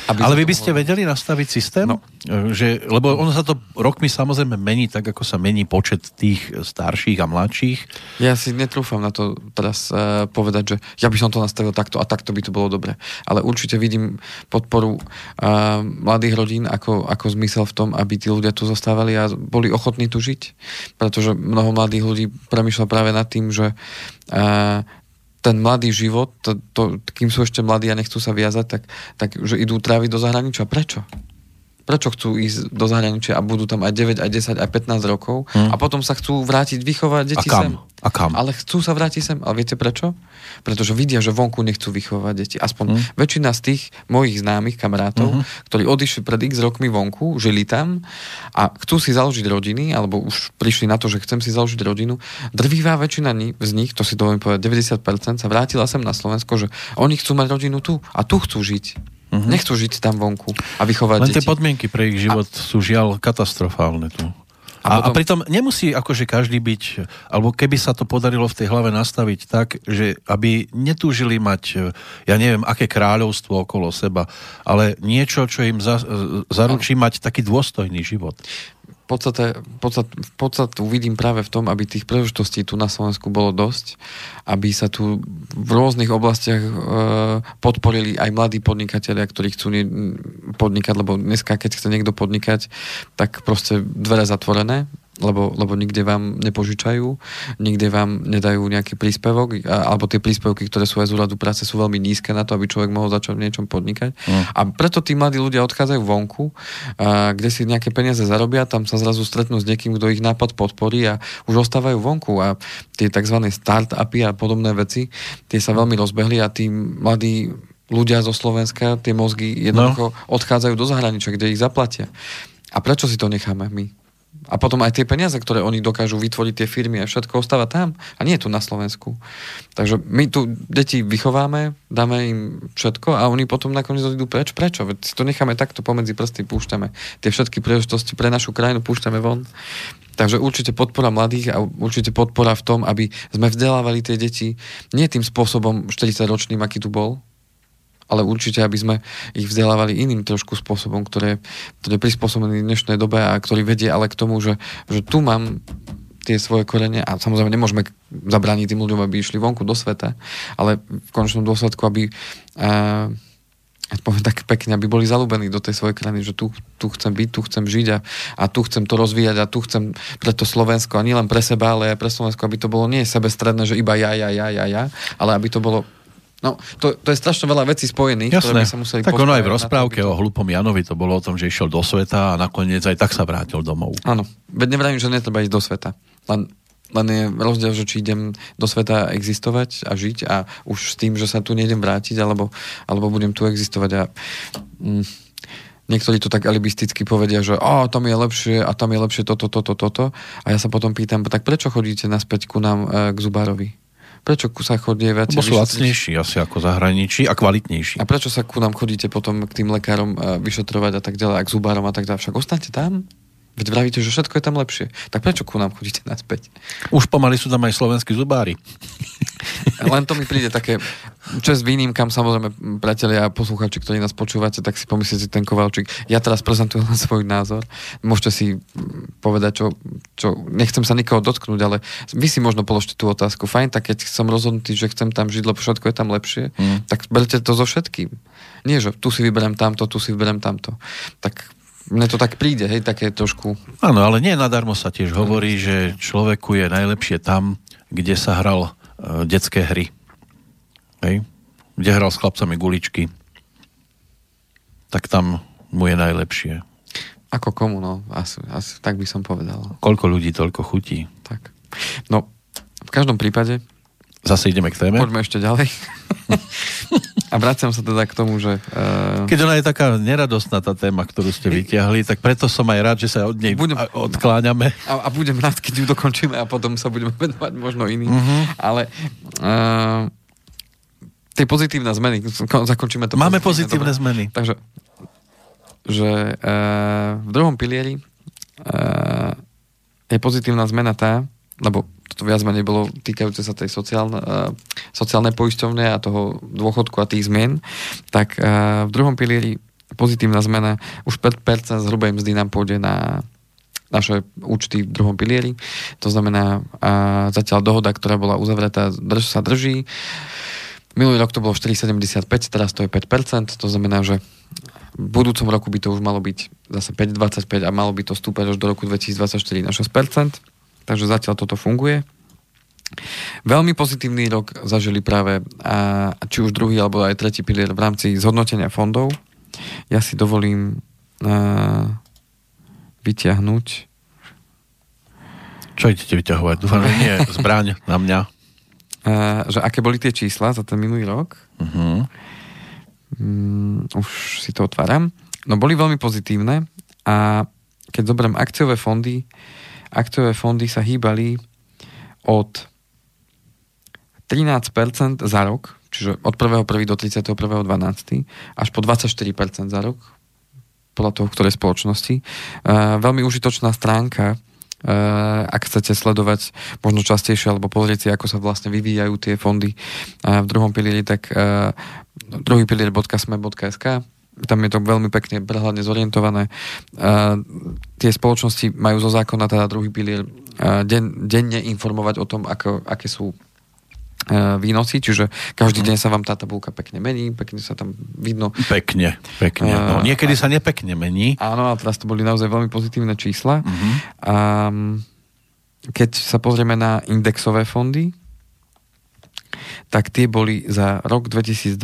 Ale vy by ste vedeli nastaviť systém? No. Že, lebo ono sa to rokmi samozrejme mení tak, ako sa mení počet tých starších a mladších. Ja si netrúfam na to teraz uh, povedať, že ja by som to nastavil takto a takto by to bolo dobre. Ale určite vidím podporu uh, mladých rodín ako, ako zmysel v tom, aby tí ľudia tu zostávali a boli ochotní tu žiť. Pretože mnoho mladých ľudí premýšľa práve nad tým, že uh, ten mladý život, to, to, kým sú ešte mladí a nechcú sa viazať, tak, tak že idú tráviť do zahraničia. Prečo? Prečo chcú ísť do zahraničia a budú tam aj 9, aj 10, aj 15 rokov hmm. a potom sa chcú vrátiť vychovať deti a kam? sem? A kam? Ale chcú sa vrátiť sem. Ale viete prečo? Pretože vidia, že vonku nechcú vychovať deti. Aspoň hmm. väčšina z tých mojich známych kamarátov, hmm. ktorí odišli pred x rokmi vonku, žili tam a chcú si založiť rodiny, alebo už prišli na to, že chcem si založiť rodinu, drvivá väčšina z nich, to si dovolím povedať, 90% sa vrátila sem na Slovensko, že oni chcú mať rodinu tu a tu chcú žiť. Uh-huh. Nechcú žiť tam vonku a vychovať Len deti. tie podmienky pre ich život a... sú žiaľ katastrofálne tu. A, a, potom... a pritom nemusí akože každý byť, alebo keby sa to podarilo v tej hlave nastaviť tak, že aby netúžili mať, ja neviem, aké kráľovstvo okolo seba, ale niečo, čo im za, zaručí mať taký dôstojný život podstate, podstat, podstatu vidím práve v tom, aby tých príležitostí tu na Slovensku bolo dosť, aby sa tu v rôznych oblastiach e, podporili aj mladí podnikatelia, ktorí chcú nie, podnikať, lebo dneska, keď chce niekto podnikať, tak proste dvere zatvorené, lebo, lebo nikde vám nepožičajú, nikde vám nedajú nejaký príspevok, alebo tie príspevky, ktoré sú aj z úradu práce, sú veľmi nízke na to, aby človek mohol začať v niečom podnikať. Mm. A preto tí mladí ľudia odchádzajú vonku, a, kde si nejaké peniaze zarobia, tam sa zrazu stretnú s niekým, kto ich nápad podporí a už ostávajú vonku. A tie tzv. start-upy a podobné veci, tie sa veľmi rozbehli a tí mladí ľudia zo Slovenska, tie mozgy jednoducho no. odchádzajú do zahraničia, kde ich zaplatia. A prečo si to necháme my? A potom aj tie peniaze, ktoré oni dokážu vytvoriť tie firmy a všetko ostáva tam a nie je tu na Slovensku. Takže my tu deti vychováme, dáme im všetko a oni potom nakoniec idú preč. Prečo? Veď si to necháme takto pomedzi prsty, púšťame. Tie všetky príležitosti pre našu krajinu púšťame von. Takže určite podpora mladých a určite podpora v tom, aby sme vzdelávali tie deti nie tým spôsobom 40-ročným, aký tu bol, ale určite, aby sme ich vzdelávali iným trošku spôsobom, ktoré, ktoré je prispôsobený dnešnej dobe a ktorý vedie ale k tomu, že, že tu mám tie svoje korene a samozrejme nemôžeme zabrániť tým ľuďom, aby išli vonku do sveta, ale v konečnom dôsledku, aby uh, poviem tak pekne, aby boli zalúbení do tej svojej krajiny, že tu, tu chcem byť, tu chcem žiť a, a tu chcem to rozvíjať a tu chcem pre to Slovensko a nielen pre seba, ale aj pre Slovensko, aby to bolo nie sebestredné, že iba ja, ja, ja, ja, ja, ale aby to bolo No, to, to je strašne veľa vecí spojených, Jasné. ktoré by sa museli Tak ono aj v rozprávke o hlupom Janovi to bolo o tom, že išiel do sveta a nakoniec aj tak sa vrátil domov. Áno, veď nevrajím, že netreba ísť do sveta. Len, len je rozdiel, že či idem do sveta existovať a žiť a už s tým, že sa tu nejdem vrátiť, alebo, alebo budem tu existovať a... Mm, niektorí to tak alibisticky povedia, že oh, tam je lepšie a tam je lepšie toto, toto, toto. A ja sa potom pýtam, tak prečo chodíte naspäť ku nám e, k Zubárovi? Prečo sa chodí viac? Lebo sú lacnejší asi ako zahraničí a kvalitnejší. A prečo sa ku nám chodíte potom k tým lekárom e, vyšetrovať a tak ďalej, a k zubárom a tak ďalej? Však ostaňte tam. Veď vravíte, že všetko je tam lepšie. Tak prečo ku nám chodíte naspäť? Už pomaly sú tam aj slovenskí zubári. Len to mi príde také, čas výnimkám, samozrejme, priatelia a posluchači, ktorí nás počúvate, tak si pomyslíte ten Kovalčík. Ja teraz prezentujem len svoj názor. Môžete si povedať, čo, čo, nechcem sa nikoho dotknúť, ale vy si možno položte tú otázku. Fajn, tak keď som rozhodnutý, že chcem tam žiť, lebo všetko je tam lepšie, mm. tak berte to so všetkým. Nie, že tu si vyberiem tamto, tu si vyberiem tamto. Tak mne to tak príde, hej, také trošku... Áno, ale nie nadarmo sa tiež hovorí, že človeku je najlepšie tam, kde sa hral uh, detské hry. Hej? Kde hral s chlapcami guličky. Tak tam mu je najlepšie. Ako komu, no. Asi, asi tak by som povedal. Koľko ľudí, toľko chutí. Tak. No, v každom prípade... Zase ideme k téme? Poďme ešte ďalej. A vraciam sa teda k tomu, že... Uh... Keď ona je taká neradostná tá téma, ktorú ste vyťahli, tak preto som aj rád, že sa od nej budem, odkláňame. A, a budem rád, keď ju dokončíme a potom sa budeme venovať možno iným. Uh-huh. Ale uh, tie pozitívne zmeny, zakončíme to. Máme pozitívne, pozitívne zmeny. Takže že uh, v druhom pilieri uh, je pozitívna zmena tá, lebo toto viac menej bolo týkajúce sa tej sociálne, uh, poisťovne a toho dôchodku a tých zmien, tak uh, v druhom pilieri pozitívna zmena, už 5% z hrubej mzdy nám pôjde na naše účty v druhom pilieri. To znamená, uh, zatiaľ dohoda, ktorá bola uzavretá, drž, sa drží. Minulý rok to bolo 4,75, teraz to je 5%, to znamená, že v budúcom roku by to už malo byť zase 5,25 a malo by to stúpať až do roku 2024 na 6%. Takže zatiaľ toto funguje. Veľmi pozitívny rok zažili práve a, či už druhý alebo aj tretí pilier v rámci zhodnotenia fondov. Ja si dovolím a, vyťahnuť čo idete vyťahovať? Dúfam, že nie zbraň na mňa. A, že aké boli tie čísla za ten minulý rok? Uh-huh. Mm, už si to otváram. No boli veľmi pozitívne a keď zoberiem akciové fondy, akciové fondy sa hýbali od 13% za rok, čiže od 1.1. do 31.12. až po 24% za rok, podľa toho, ktorej spoločnosti. Uh, veľmi užitočná stránka, Uh, ak chcete sledovať možno častejšie alebo pozrieť si, ako sa vlastne vyvíjajú tie fondy uh, v druhom pilieri, tak uh, druhý pilier.sme.sk tam je to veľmi pekne prehľadne zorientované. Uh, tie spoločnosti majú zo zákona teda druhý pilier uh, den, denne informovať o tom, ako, aké sú E, výnosy, čiže každý mhm. deň sa vám tá tabulka pekne mení, pekne sa tam vidno. Pekne, pekne. No, niekedy sa nepekne mení. Áno, a teraz to boli naozaj veľmi pozitívne čísla. Uh-huh. A keď sa pozrieme na indexové fondy, tak tie boli za rok 2019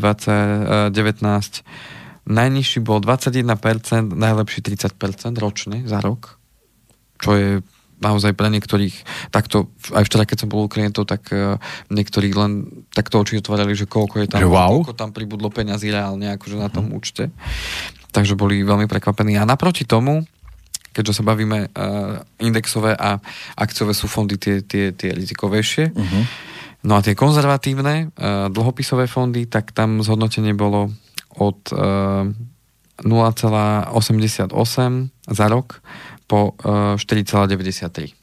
najnižší bol 21%, najlepší 30% ročne za rok, čo je naozaj pre niektorých, takto, aj včera, keď som bol u klientov, tak uh, niektorí len takto oči otvárali, že koľko je tam, wow. koľko tam pribudlo peňazí reálne, akože na tom mm. účte. Takže boli veľmi prekvapení. A naproti tomu, keďže sa bavíme, uh, indexové a akciové sú fondy tie, tie, tie rizikovejšie. Uh-huh. No a tie konzervatívne, uh, dlhopisové fondy, tak tam zhodnotenie bolo od uh, 0,88 za rok po 4,93. E,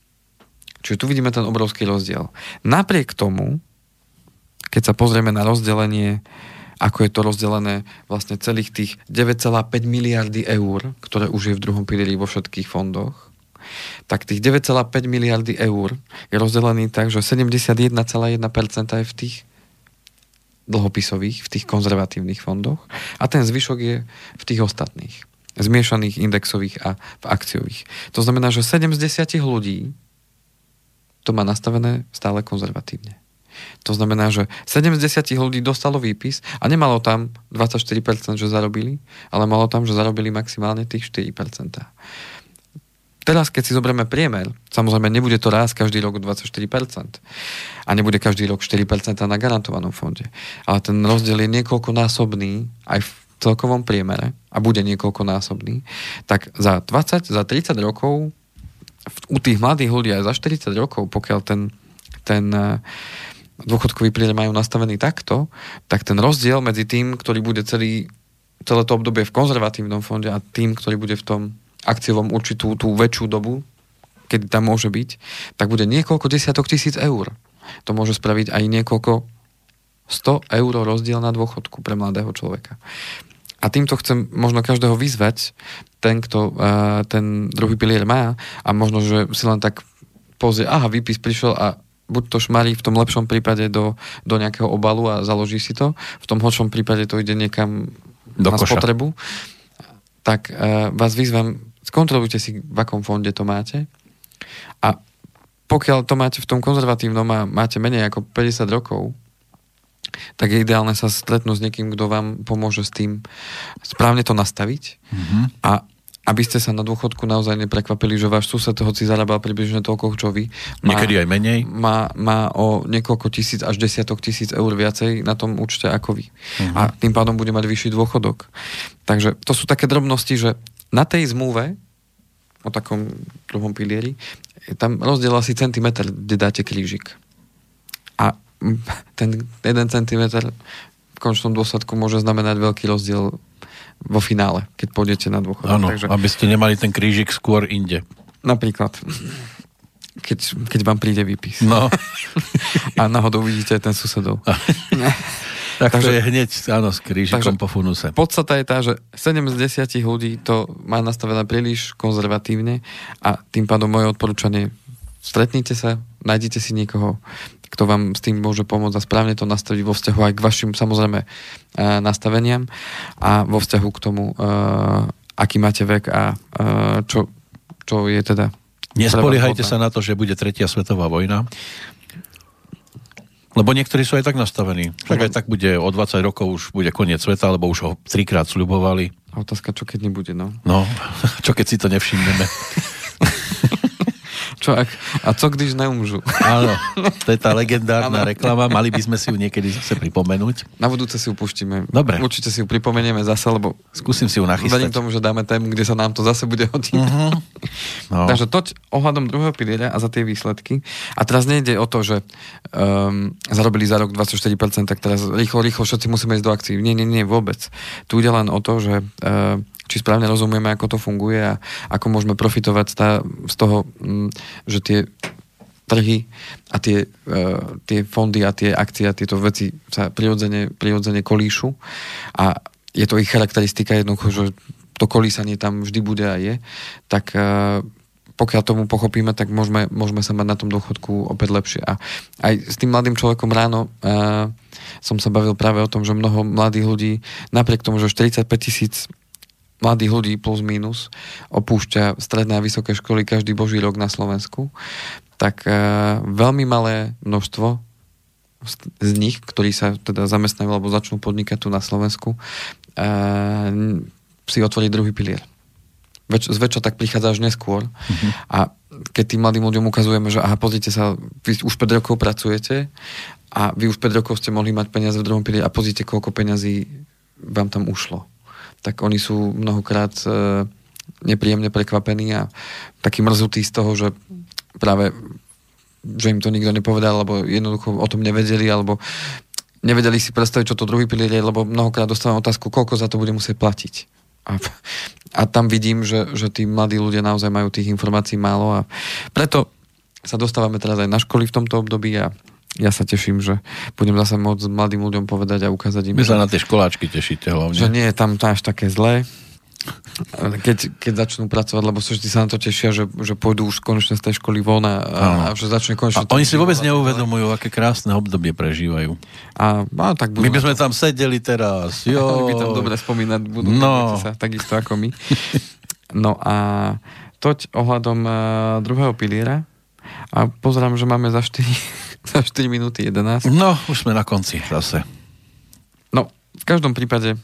Čiže tu vidíme ten obrovský rozdiel. Napriek tomu, keď sa pozrieme na rozdelenie, ako je to rozdelené vlastne celých tých 9,5 miliardy eur, ktoré už je v druhom pilieri vo všetkých fondoch, tak tých 9,5 miliardy eur je rozdelený tak, že 71,1% je v tých dlhopisových, v tých konzervatívnych fondoch a ten zvyšok je v tých ostatných zmiešaných indexových a v akciových. To znamená, že 7 z 10 ľudí to má nastavené stále konzervatívne. To znamená, že 7 z 10 ľudí dostalo výpis a nemalo tam 24%, že zarobili, ale malo tam, že zarobili maximálne tých 4%. Teraz, keď si zoberieme priemer, samozrejme nebude to raz každý rok 24% a nebude každý rok 4% na garantovanom fonde, ale ten rozdiel je niekoľkonásobný aj v celkovom priemere a bude niekoľkonásobný, tak za 20, za 30 rokov u tých mladých ľudí aj za 40 rokov, pokiaľ ten, ten eh, dôchodkový príjem majú nastavený takto, tak ten rozdiel medzi tým, ktorý bude celý, celé to obdobie v konzervatívnom fonde a tým, ktorý bude v tom akciovom určitú tú väčšiu dobu, kedy tam môže byť, tak bude niekoľko desiatok tisíc eur. To môže spraviť aj niekoľko 100 eur rozdiel na dôchodku pre mladého človeka. A týmto chcem možno každého vyzvať, ten, kto uh, ten druhý pilier má a možno, že si len tak pozrie, aha, výpis prišiel a buď to šmarí v tom lepšom prípade do, do nejakého obalu a založí si to, v tom horšom prípade to ide niekam do na koša. spotrebu, tak uh, vás vyzvem, skontrolujte si, v akom fonde to máte a pokiaľ to máte v tom konzervatívnom a máte menej ako 50 rokov, tak je ideálne sa stretnúť s niekým, kto vám pomôže s tým správne to nastaviť. Mm-hmm. A aby ste sa na dôchodku naozaj neprekvapili, že váš sused, hoci zarábal približne toľko, čo vy, má, Niekedy aj menej. Má, má o niekoľko tisíc až desiatok tisíc eur viacej na tom účte ako vy. Uh-huh. A tým pádom bude mať vyšší dôchodok. Takže to sú také drobnosti, že na tej zmluve o takom druhom pilieri, tam rozdiel asi centimetr, kde dáte krížik. A ten jeden centimetr v končnom dôsledku môže znamenať veľký rozdiel vo finále, keď pôjdete na dôchodok. Áno, Takže... aby ste nemali ten krížik skôr inde. Napríklad. Keď, keď vám príde výpis. No. A náhodou vidíte ten susedov. tak takže, to je hneď, áno, s krížikom po funuse. Podstata je tá, že 7 z 10 ľudí to má nastavené príliš konzervatívne a tým pádom moje odporúčanie stretnite sa, nájdite si niekoho, kto vám s tým môže pomôcť a správne to nastaviť vo vzťahu aj k vašim samozrejme eh, nastaveniam a vo vzťahu k tomu, eh, aký máte vek a eh, čo, čo je teda Nespoliehajte sa na to, že bude tretia svetová vojna. Lebo niektorí sú aj tak nastavení. Však aj tak bude o 20 rokov už bude koniec sveta, lebo už ho trikrát sľubovali. Otázka, čo keď nebude, no. No, čo keď si to nevšimneme. Čo ak, a co když neumžu? Áno, to je tá legendárna ano. reklama, mali by sme si ju niekedy zase pripomenúť. Na budúce si ju pustíme. Dobre. Určite si ju pripomenieme zase, lebo... Skúsim si ju nachystať. Verím tomu, že dáme tému, kde sa nám to zase bude hodiť. Uh-huh. No. Takže toť ohľadom druhého pilieľa a za tie výsledky. A teraz nejde o to, že um, zarobili za rok 24%, tak teraz rýchlo, rýchlo všetci musíme ísť do akcií. Nie, nie, nie, vôbec. Tu ide len o to, že uh, či správne rozumieme, ako to funguje a ako môžeme profitovať z toho, mm, že tie trhy a tie, uh, tie fondy a tie akcie a tieto veci sa prirodzene, prirodzene kolíšu a je to ich charakteristika jednoducho, že to kolísanie tam vždy bude a je, tak uh, pokiaľ tomu pochopíme, tak môžeme, môžeme sa mať na tom dôchodku opäť lepšie. A aj s tým mladým človekom ráno uh, som sa bavil práve o tom, že mnoho mladých ľudí, napriek tomu, že 45 tisíc mladých ľudí plus minus opúšťa stredné a vysoké školy každý boží rok na Slovensku, tak e, veľmi malé množstvo z nich, ktorí sa teda zamestnajú alebo začnú podnikať tu na Slovensku, e, si otvorí druhý pilier. Več, zväčša tak prichádza až neskôr. Mm-hmm. A keď tým mladým ľuďom ukazujeme, že aha, pozrite sa, vy už 5 rokov pracujete a vy už 5 rokov ste mohli mať peniaze v druhom pilieri a pozrite, koľko peňazí vám tam ušlo tak oni sú mnohokrát e, nepríjemne prekvapení a taký mrzutí z toho, že práve že im to nikto nepovedal, alebo jednoducho o tom nevedeli, alebo nevedeli si predstaviť, čo to druhý pilier je, lebo mnohokrát dostávam otázku, koľko za to bude musieť platiť. A, a tam vidím, že, že tí mladí ľudia naozaj majú tých informácií málo a preto sa dostávame teraz aj na školy v tomto období a ja sa teším, že budem zase môcť mladým ľuďom povedať a ukázať im. Vy sa na tie školáčky tešíte hlavne. Že nie je tam to až také zlé. Keď, keď začnú pracovať, lebo vždy sa na to tešia, že, že pôjdu už konečne z tej školy von a, a, a že začne konečne... A oni si vôbec neuvedomujú, aké krásne obdobie prežívajú. A, a tak budú... My by sme tam sedeli teraz, jo. My by tam dobre spomínať budú, no. sa, takisto ako my. No a toť ohľadom uh, druhého piliera a pozerám, že máme za 4 za 4 minúty 11. No, už sme na konci zase. No, v každom prípade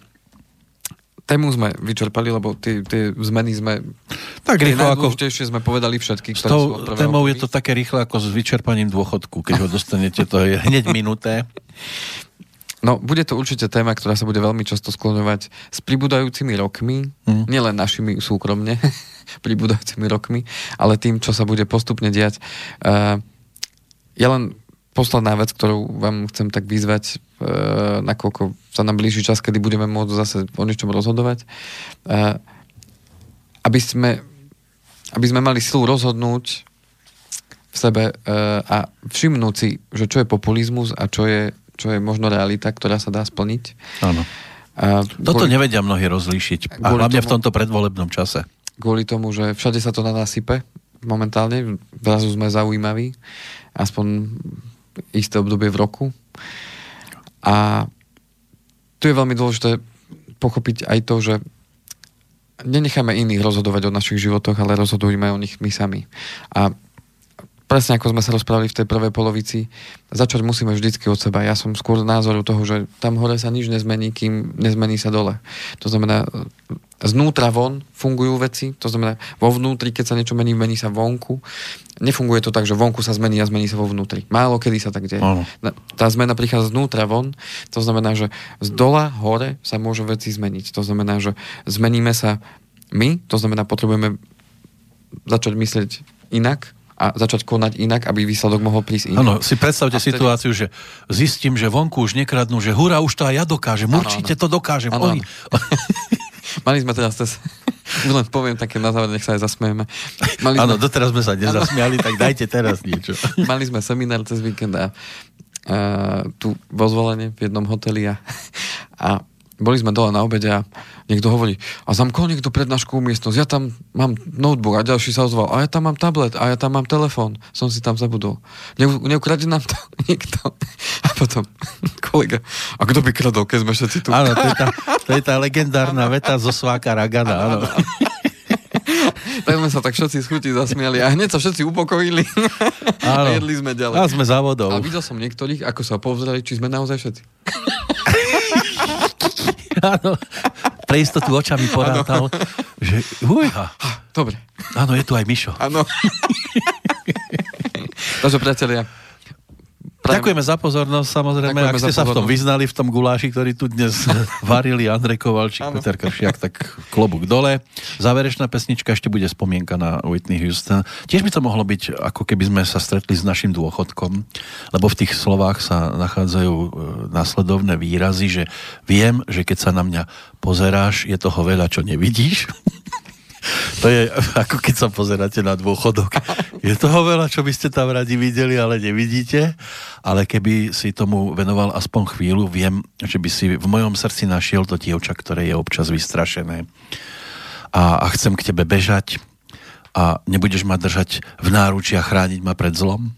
tému sme vyčerpali, lebo tie, tie zmeny sme... Tak rýchlo ako... sme povedali všetky. S tou témou je to také rýchle ako s vyčerpaním dôchodku. Keď ho dostanete, to je hneď minuté. No, bude to určite téma, ktorá sa bude veľmi často skloňovať s pribúdajúcimi rokmi, mm. nielen našimi súkromne, pribúdajúcimi rokmi, ale tým, čo sa bude postupne diať. Uh, ja len posledná vec, ktorú vám chcem tak vyzvať, e, nakoľko sa nám blíži čas, kedy budeme môcť zase o niečom rozhodovať, e, aby sme, aby sme mali silu rozhodnúť v sebe e, a všimnúť si, že čo je populizmus a čo je, čo je možno realita, ktorá sa dá splniť. Áno. A Toto kvôli, nevedia mnohí rozlíšiť. A hlavne tomu, v tomto predvolebnom čase. Kvôli tomu, že všade sa to na nás sype momentálne, zrazu sme zaujímaví, aspoň isté obdobie v roku. A tu je veľmi dôležité pochopiť aj to, že nenecháme iných rozhodovať o našich životoch, ale rozhodujme o nich my sami. A presne ako sme sa rozprávali v tej prvej polovici, začať musíme vždycky od seba. Ja som skôr názoru toho, že tam hore sa nič nezmení, kým nezmení sa dole. To znamená, znútra von fungujú veci, to znamená, vo vnútri, keď sa niečo mení, mení sa vonku. Nefunguje to tak, že vonku sa zmení a zmení sa vo vnútri. Málo kedy sa tak deje. Ano. Tá zmena prichádza znútra von, to znamená, že z dola hore sa môžu veci zmeniť. To znamená, že zmeníme sa my, to znamená, potrebujeme začať myslieť inak, a začať konať inak, aby výsledok mohol prísť inak. Áno, si predstavte vtedy... situáciu, že zistím, že vonku už nekradnú, že hurá, už to aj ja dokážem, ano, určite ano. to dokážem. Ano, Oni... Mali sme teraz cez... len poviem také na záver, nech sa aj zasmejeme. Áno, sme... doteraz sme sa nezasmiali, tak dajte teraz niečo. Mali sme seminár cez víkend a uh, tu vo zvolenie v jednom hoteli a, a boli sme dole na obede a niekto hovorí, a zamkol niekto prednáškovú miestnosť, ja tam mám notebook a ďalší sa ozval, a ja tam mám tablet, a ja tam mám telefón, som si tam zabudol. Ne, neukradne nám to niekto. A potom kolega, a kto by kradol, keď sme všetci tu? Áno, to je tá, to je tá legendárna veta zo Sváka Ragana, áno. tak sme sa tak všetci z chuti zasmiali a hneď sa všetci upokojili áno. a jedli sme ďalej. A sme závodov. A videl som niektorých, ako sa povzreli, či sme naozaj všetci. Áno, pre istotu očami porátal, ano. že ujha. Dobre. Áno, je tu aj Mišo. Áno. Takže priatelia, Prajem... Ďakujeme za pozornosť, samozrejme. Ďakujeme Ak ste sa v tom vyznali, v tom guláši, ktorý tu dnes varili Andrej Kovalčík. Peter Kršiak, tak klobúk dole. Záverečná pesnička ešte bude spomienka na Whitney Houston. Tiež by to mohlo byť, ako keby sme sa stretli s našim dôchodkom, lebo v tých slovách sa nachádzajú e, následovné výrazy, že viem, že keď sa na mňa pozeráš, je toho veľa, čo nevidíš. To je ako keď sa pozeráte na dôchodok. Je toho veľa, čo by ste tam radi videli, ale nevidíte. Ale keby si tomu venoval aspoň chvíľu, viem, že by si v mojom srdci našiel to dievča, ktoré je občas vystrašené. A, a chcem k tebe bežať a nebudeš ma držať v náruči a chrániť ma pred zlom.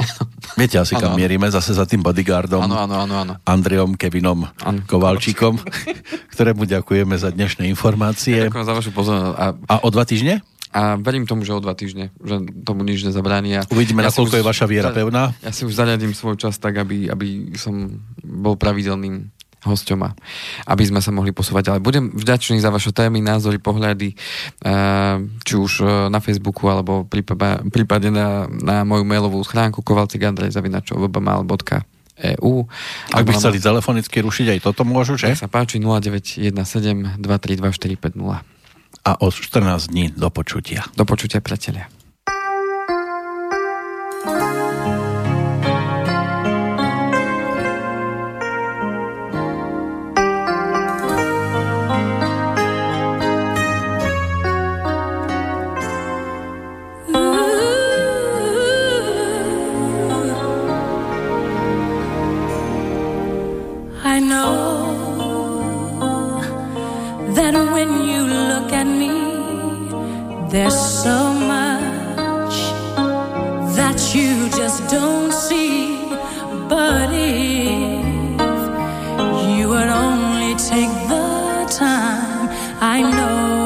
Viete asi, kam ano, mierime, zase za tým bodyguardom. Áno, áno, áno, áno. Andreom Kevinom ano, Kovalčíkom, ktorému ďakujeme za dnešné informácie. Ďakujem za vašu pozornosť. A, a o dva týždne? A verím tomu, že o dva týždne, že tomu nič nezabráni. Uvidíme, ja nakoľko je vaša viera pevná. Ja si už zariadím svoj čas tak, aby, aby som bol pravidelným hosťom a aby sme sa mohli posúvať ďalej. Budem vďačný za vaše témy, názory, pohľady, eh, či už eh, na Facebooku alebo prípadne na, na moju mailovú schránku kovalcikandrej.eu Ak by chceli telefonicky rušiť, aj toto môžu, že? sa páči 0917 232 A o 14 dní do počutia. Do počutia, priatelia. There's so much that you just don't see, but if you would only take the time, I know.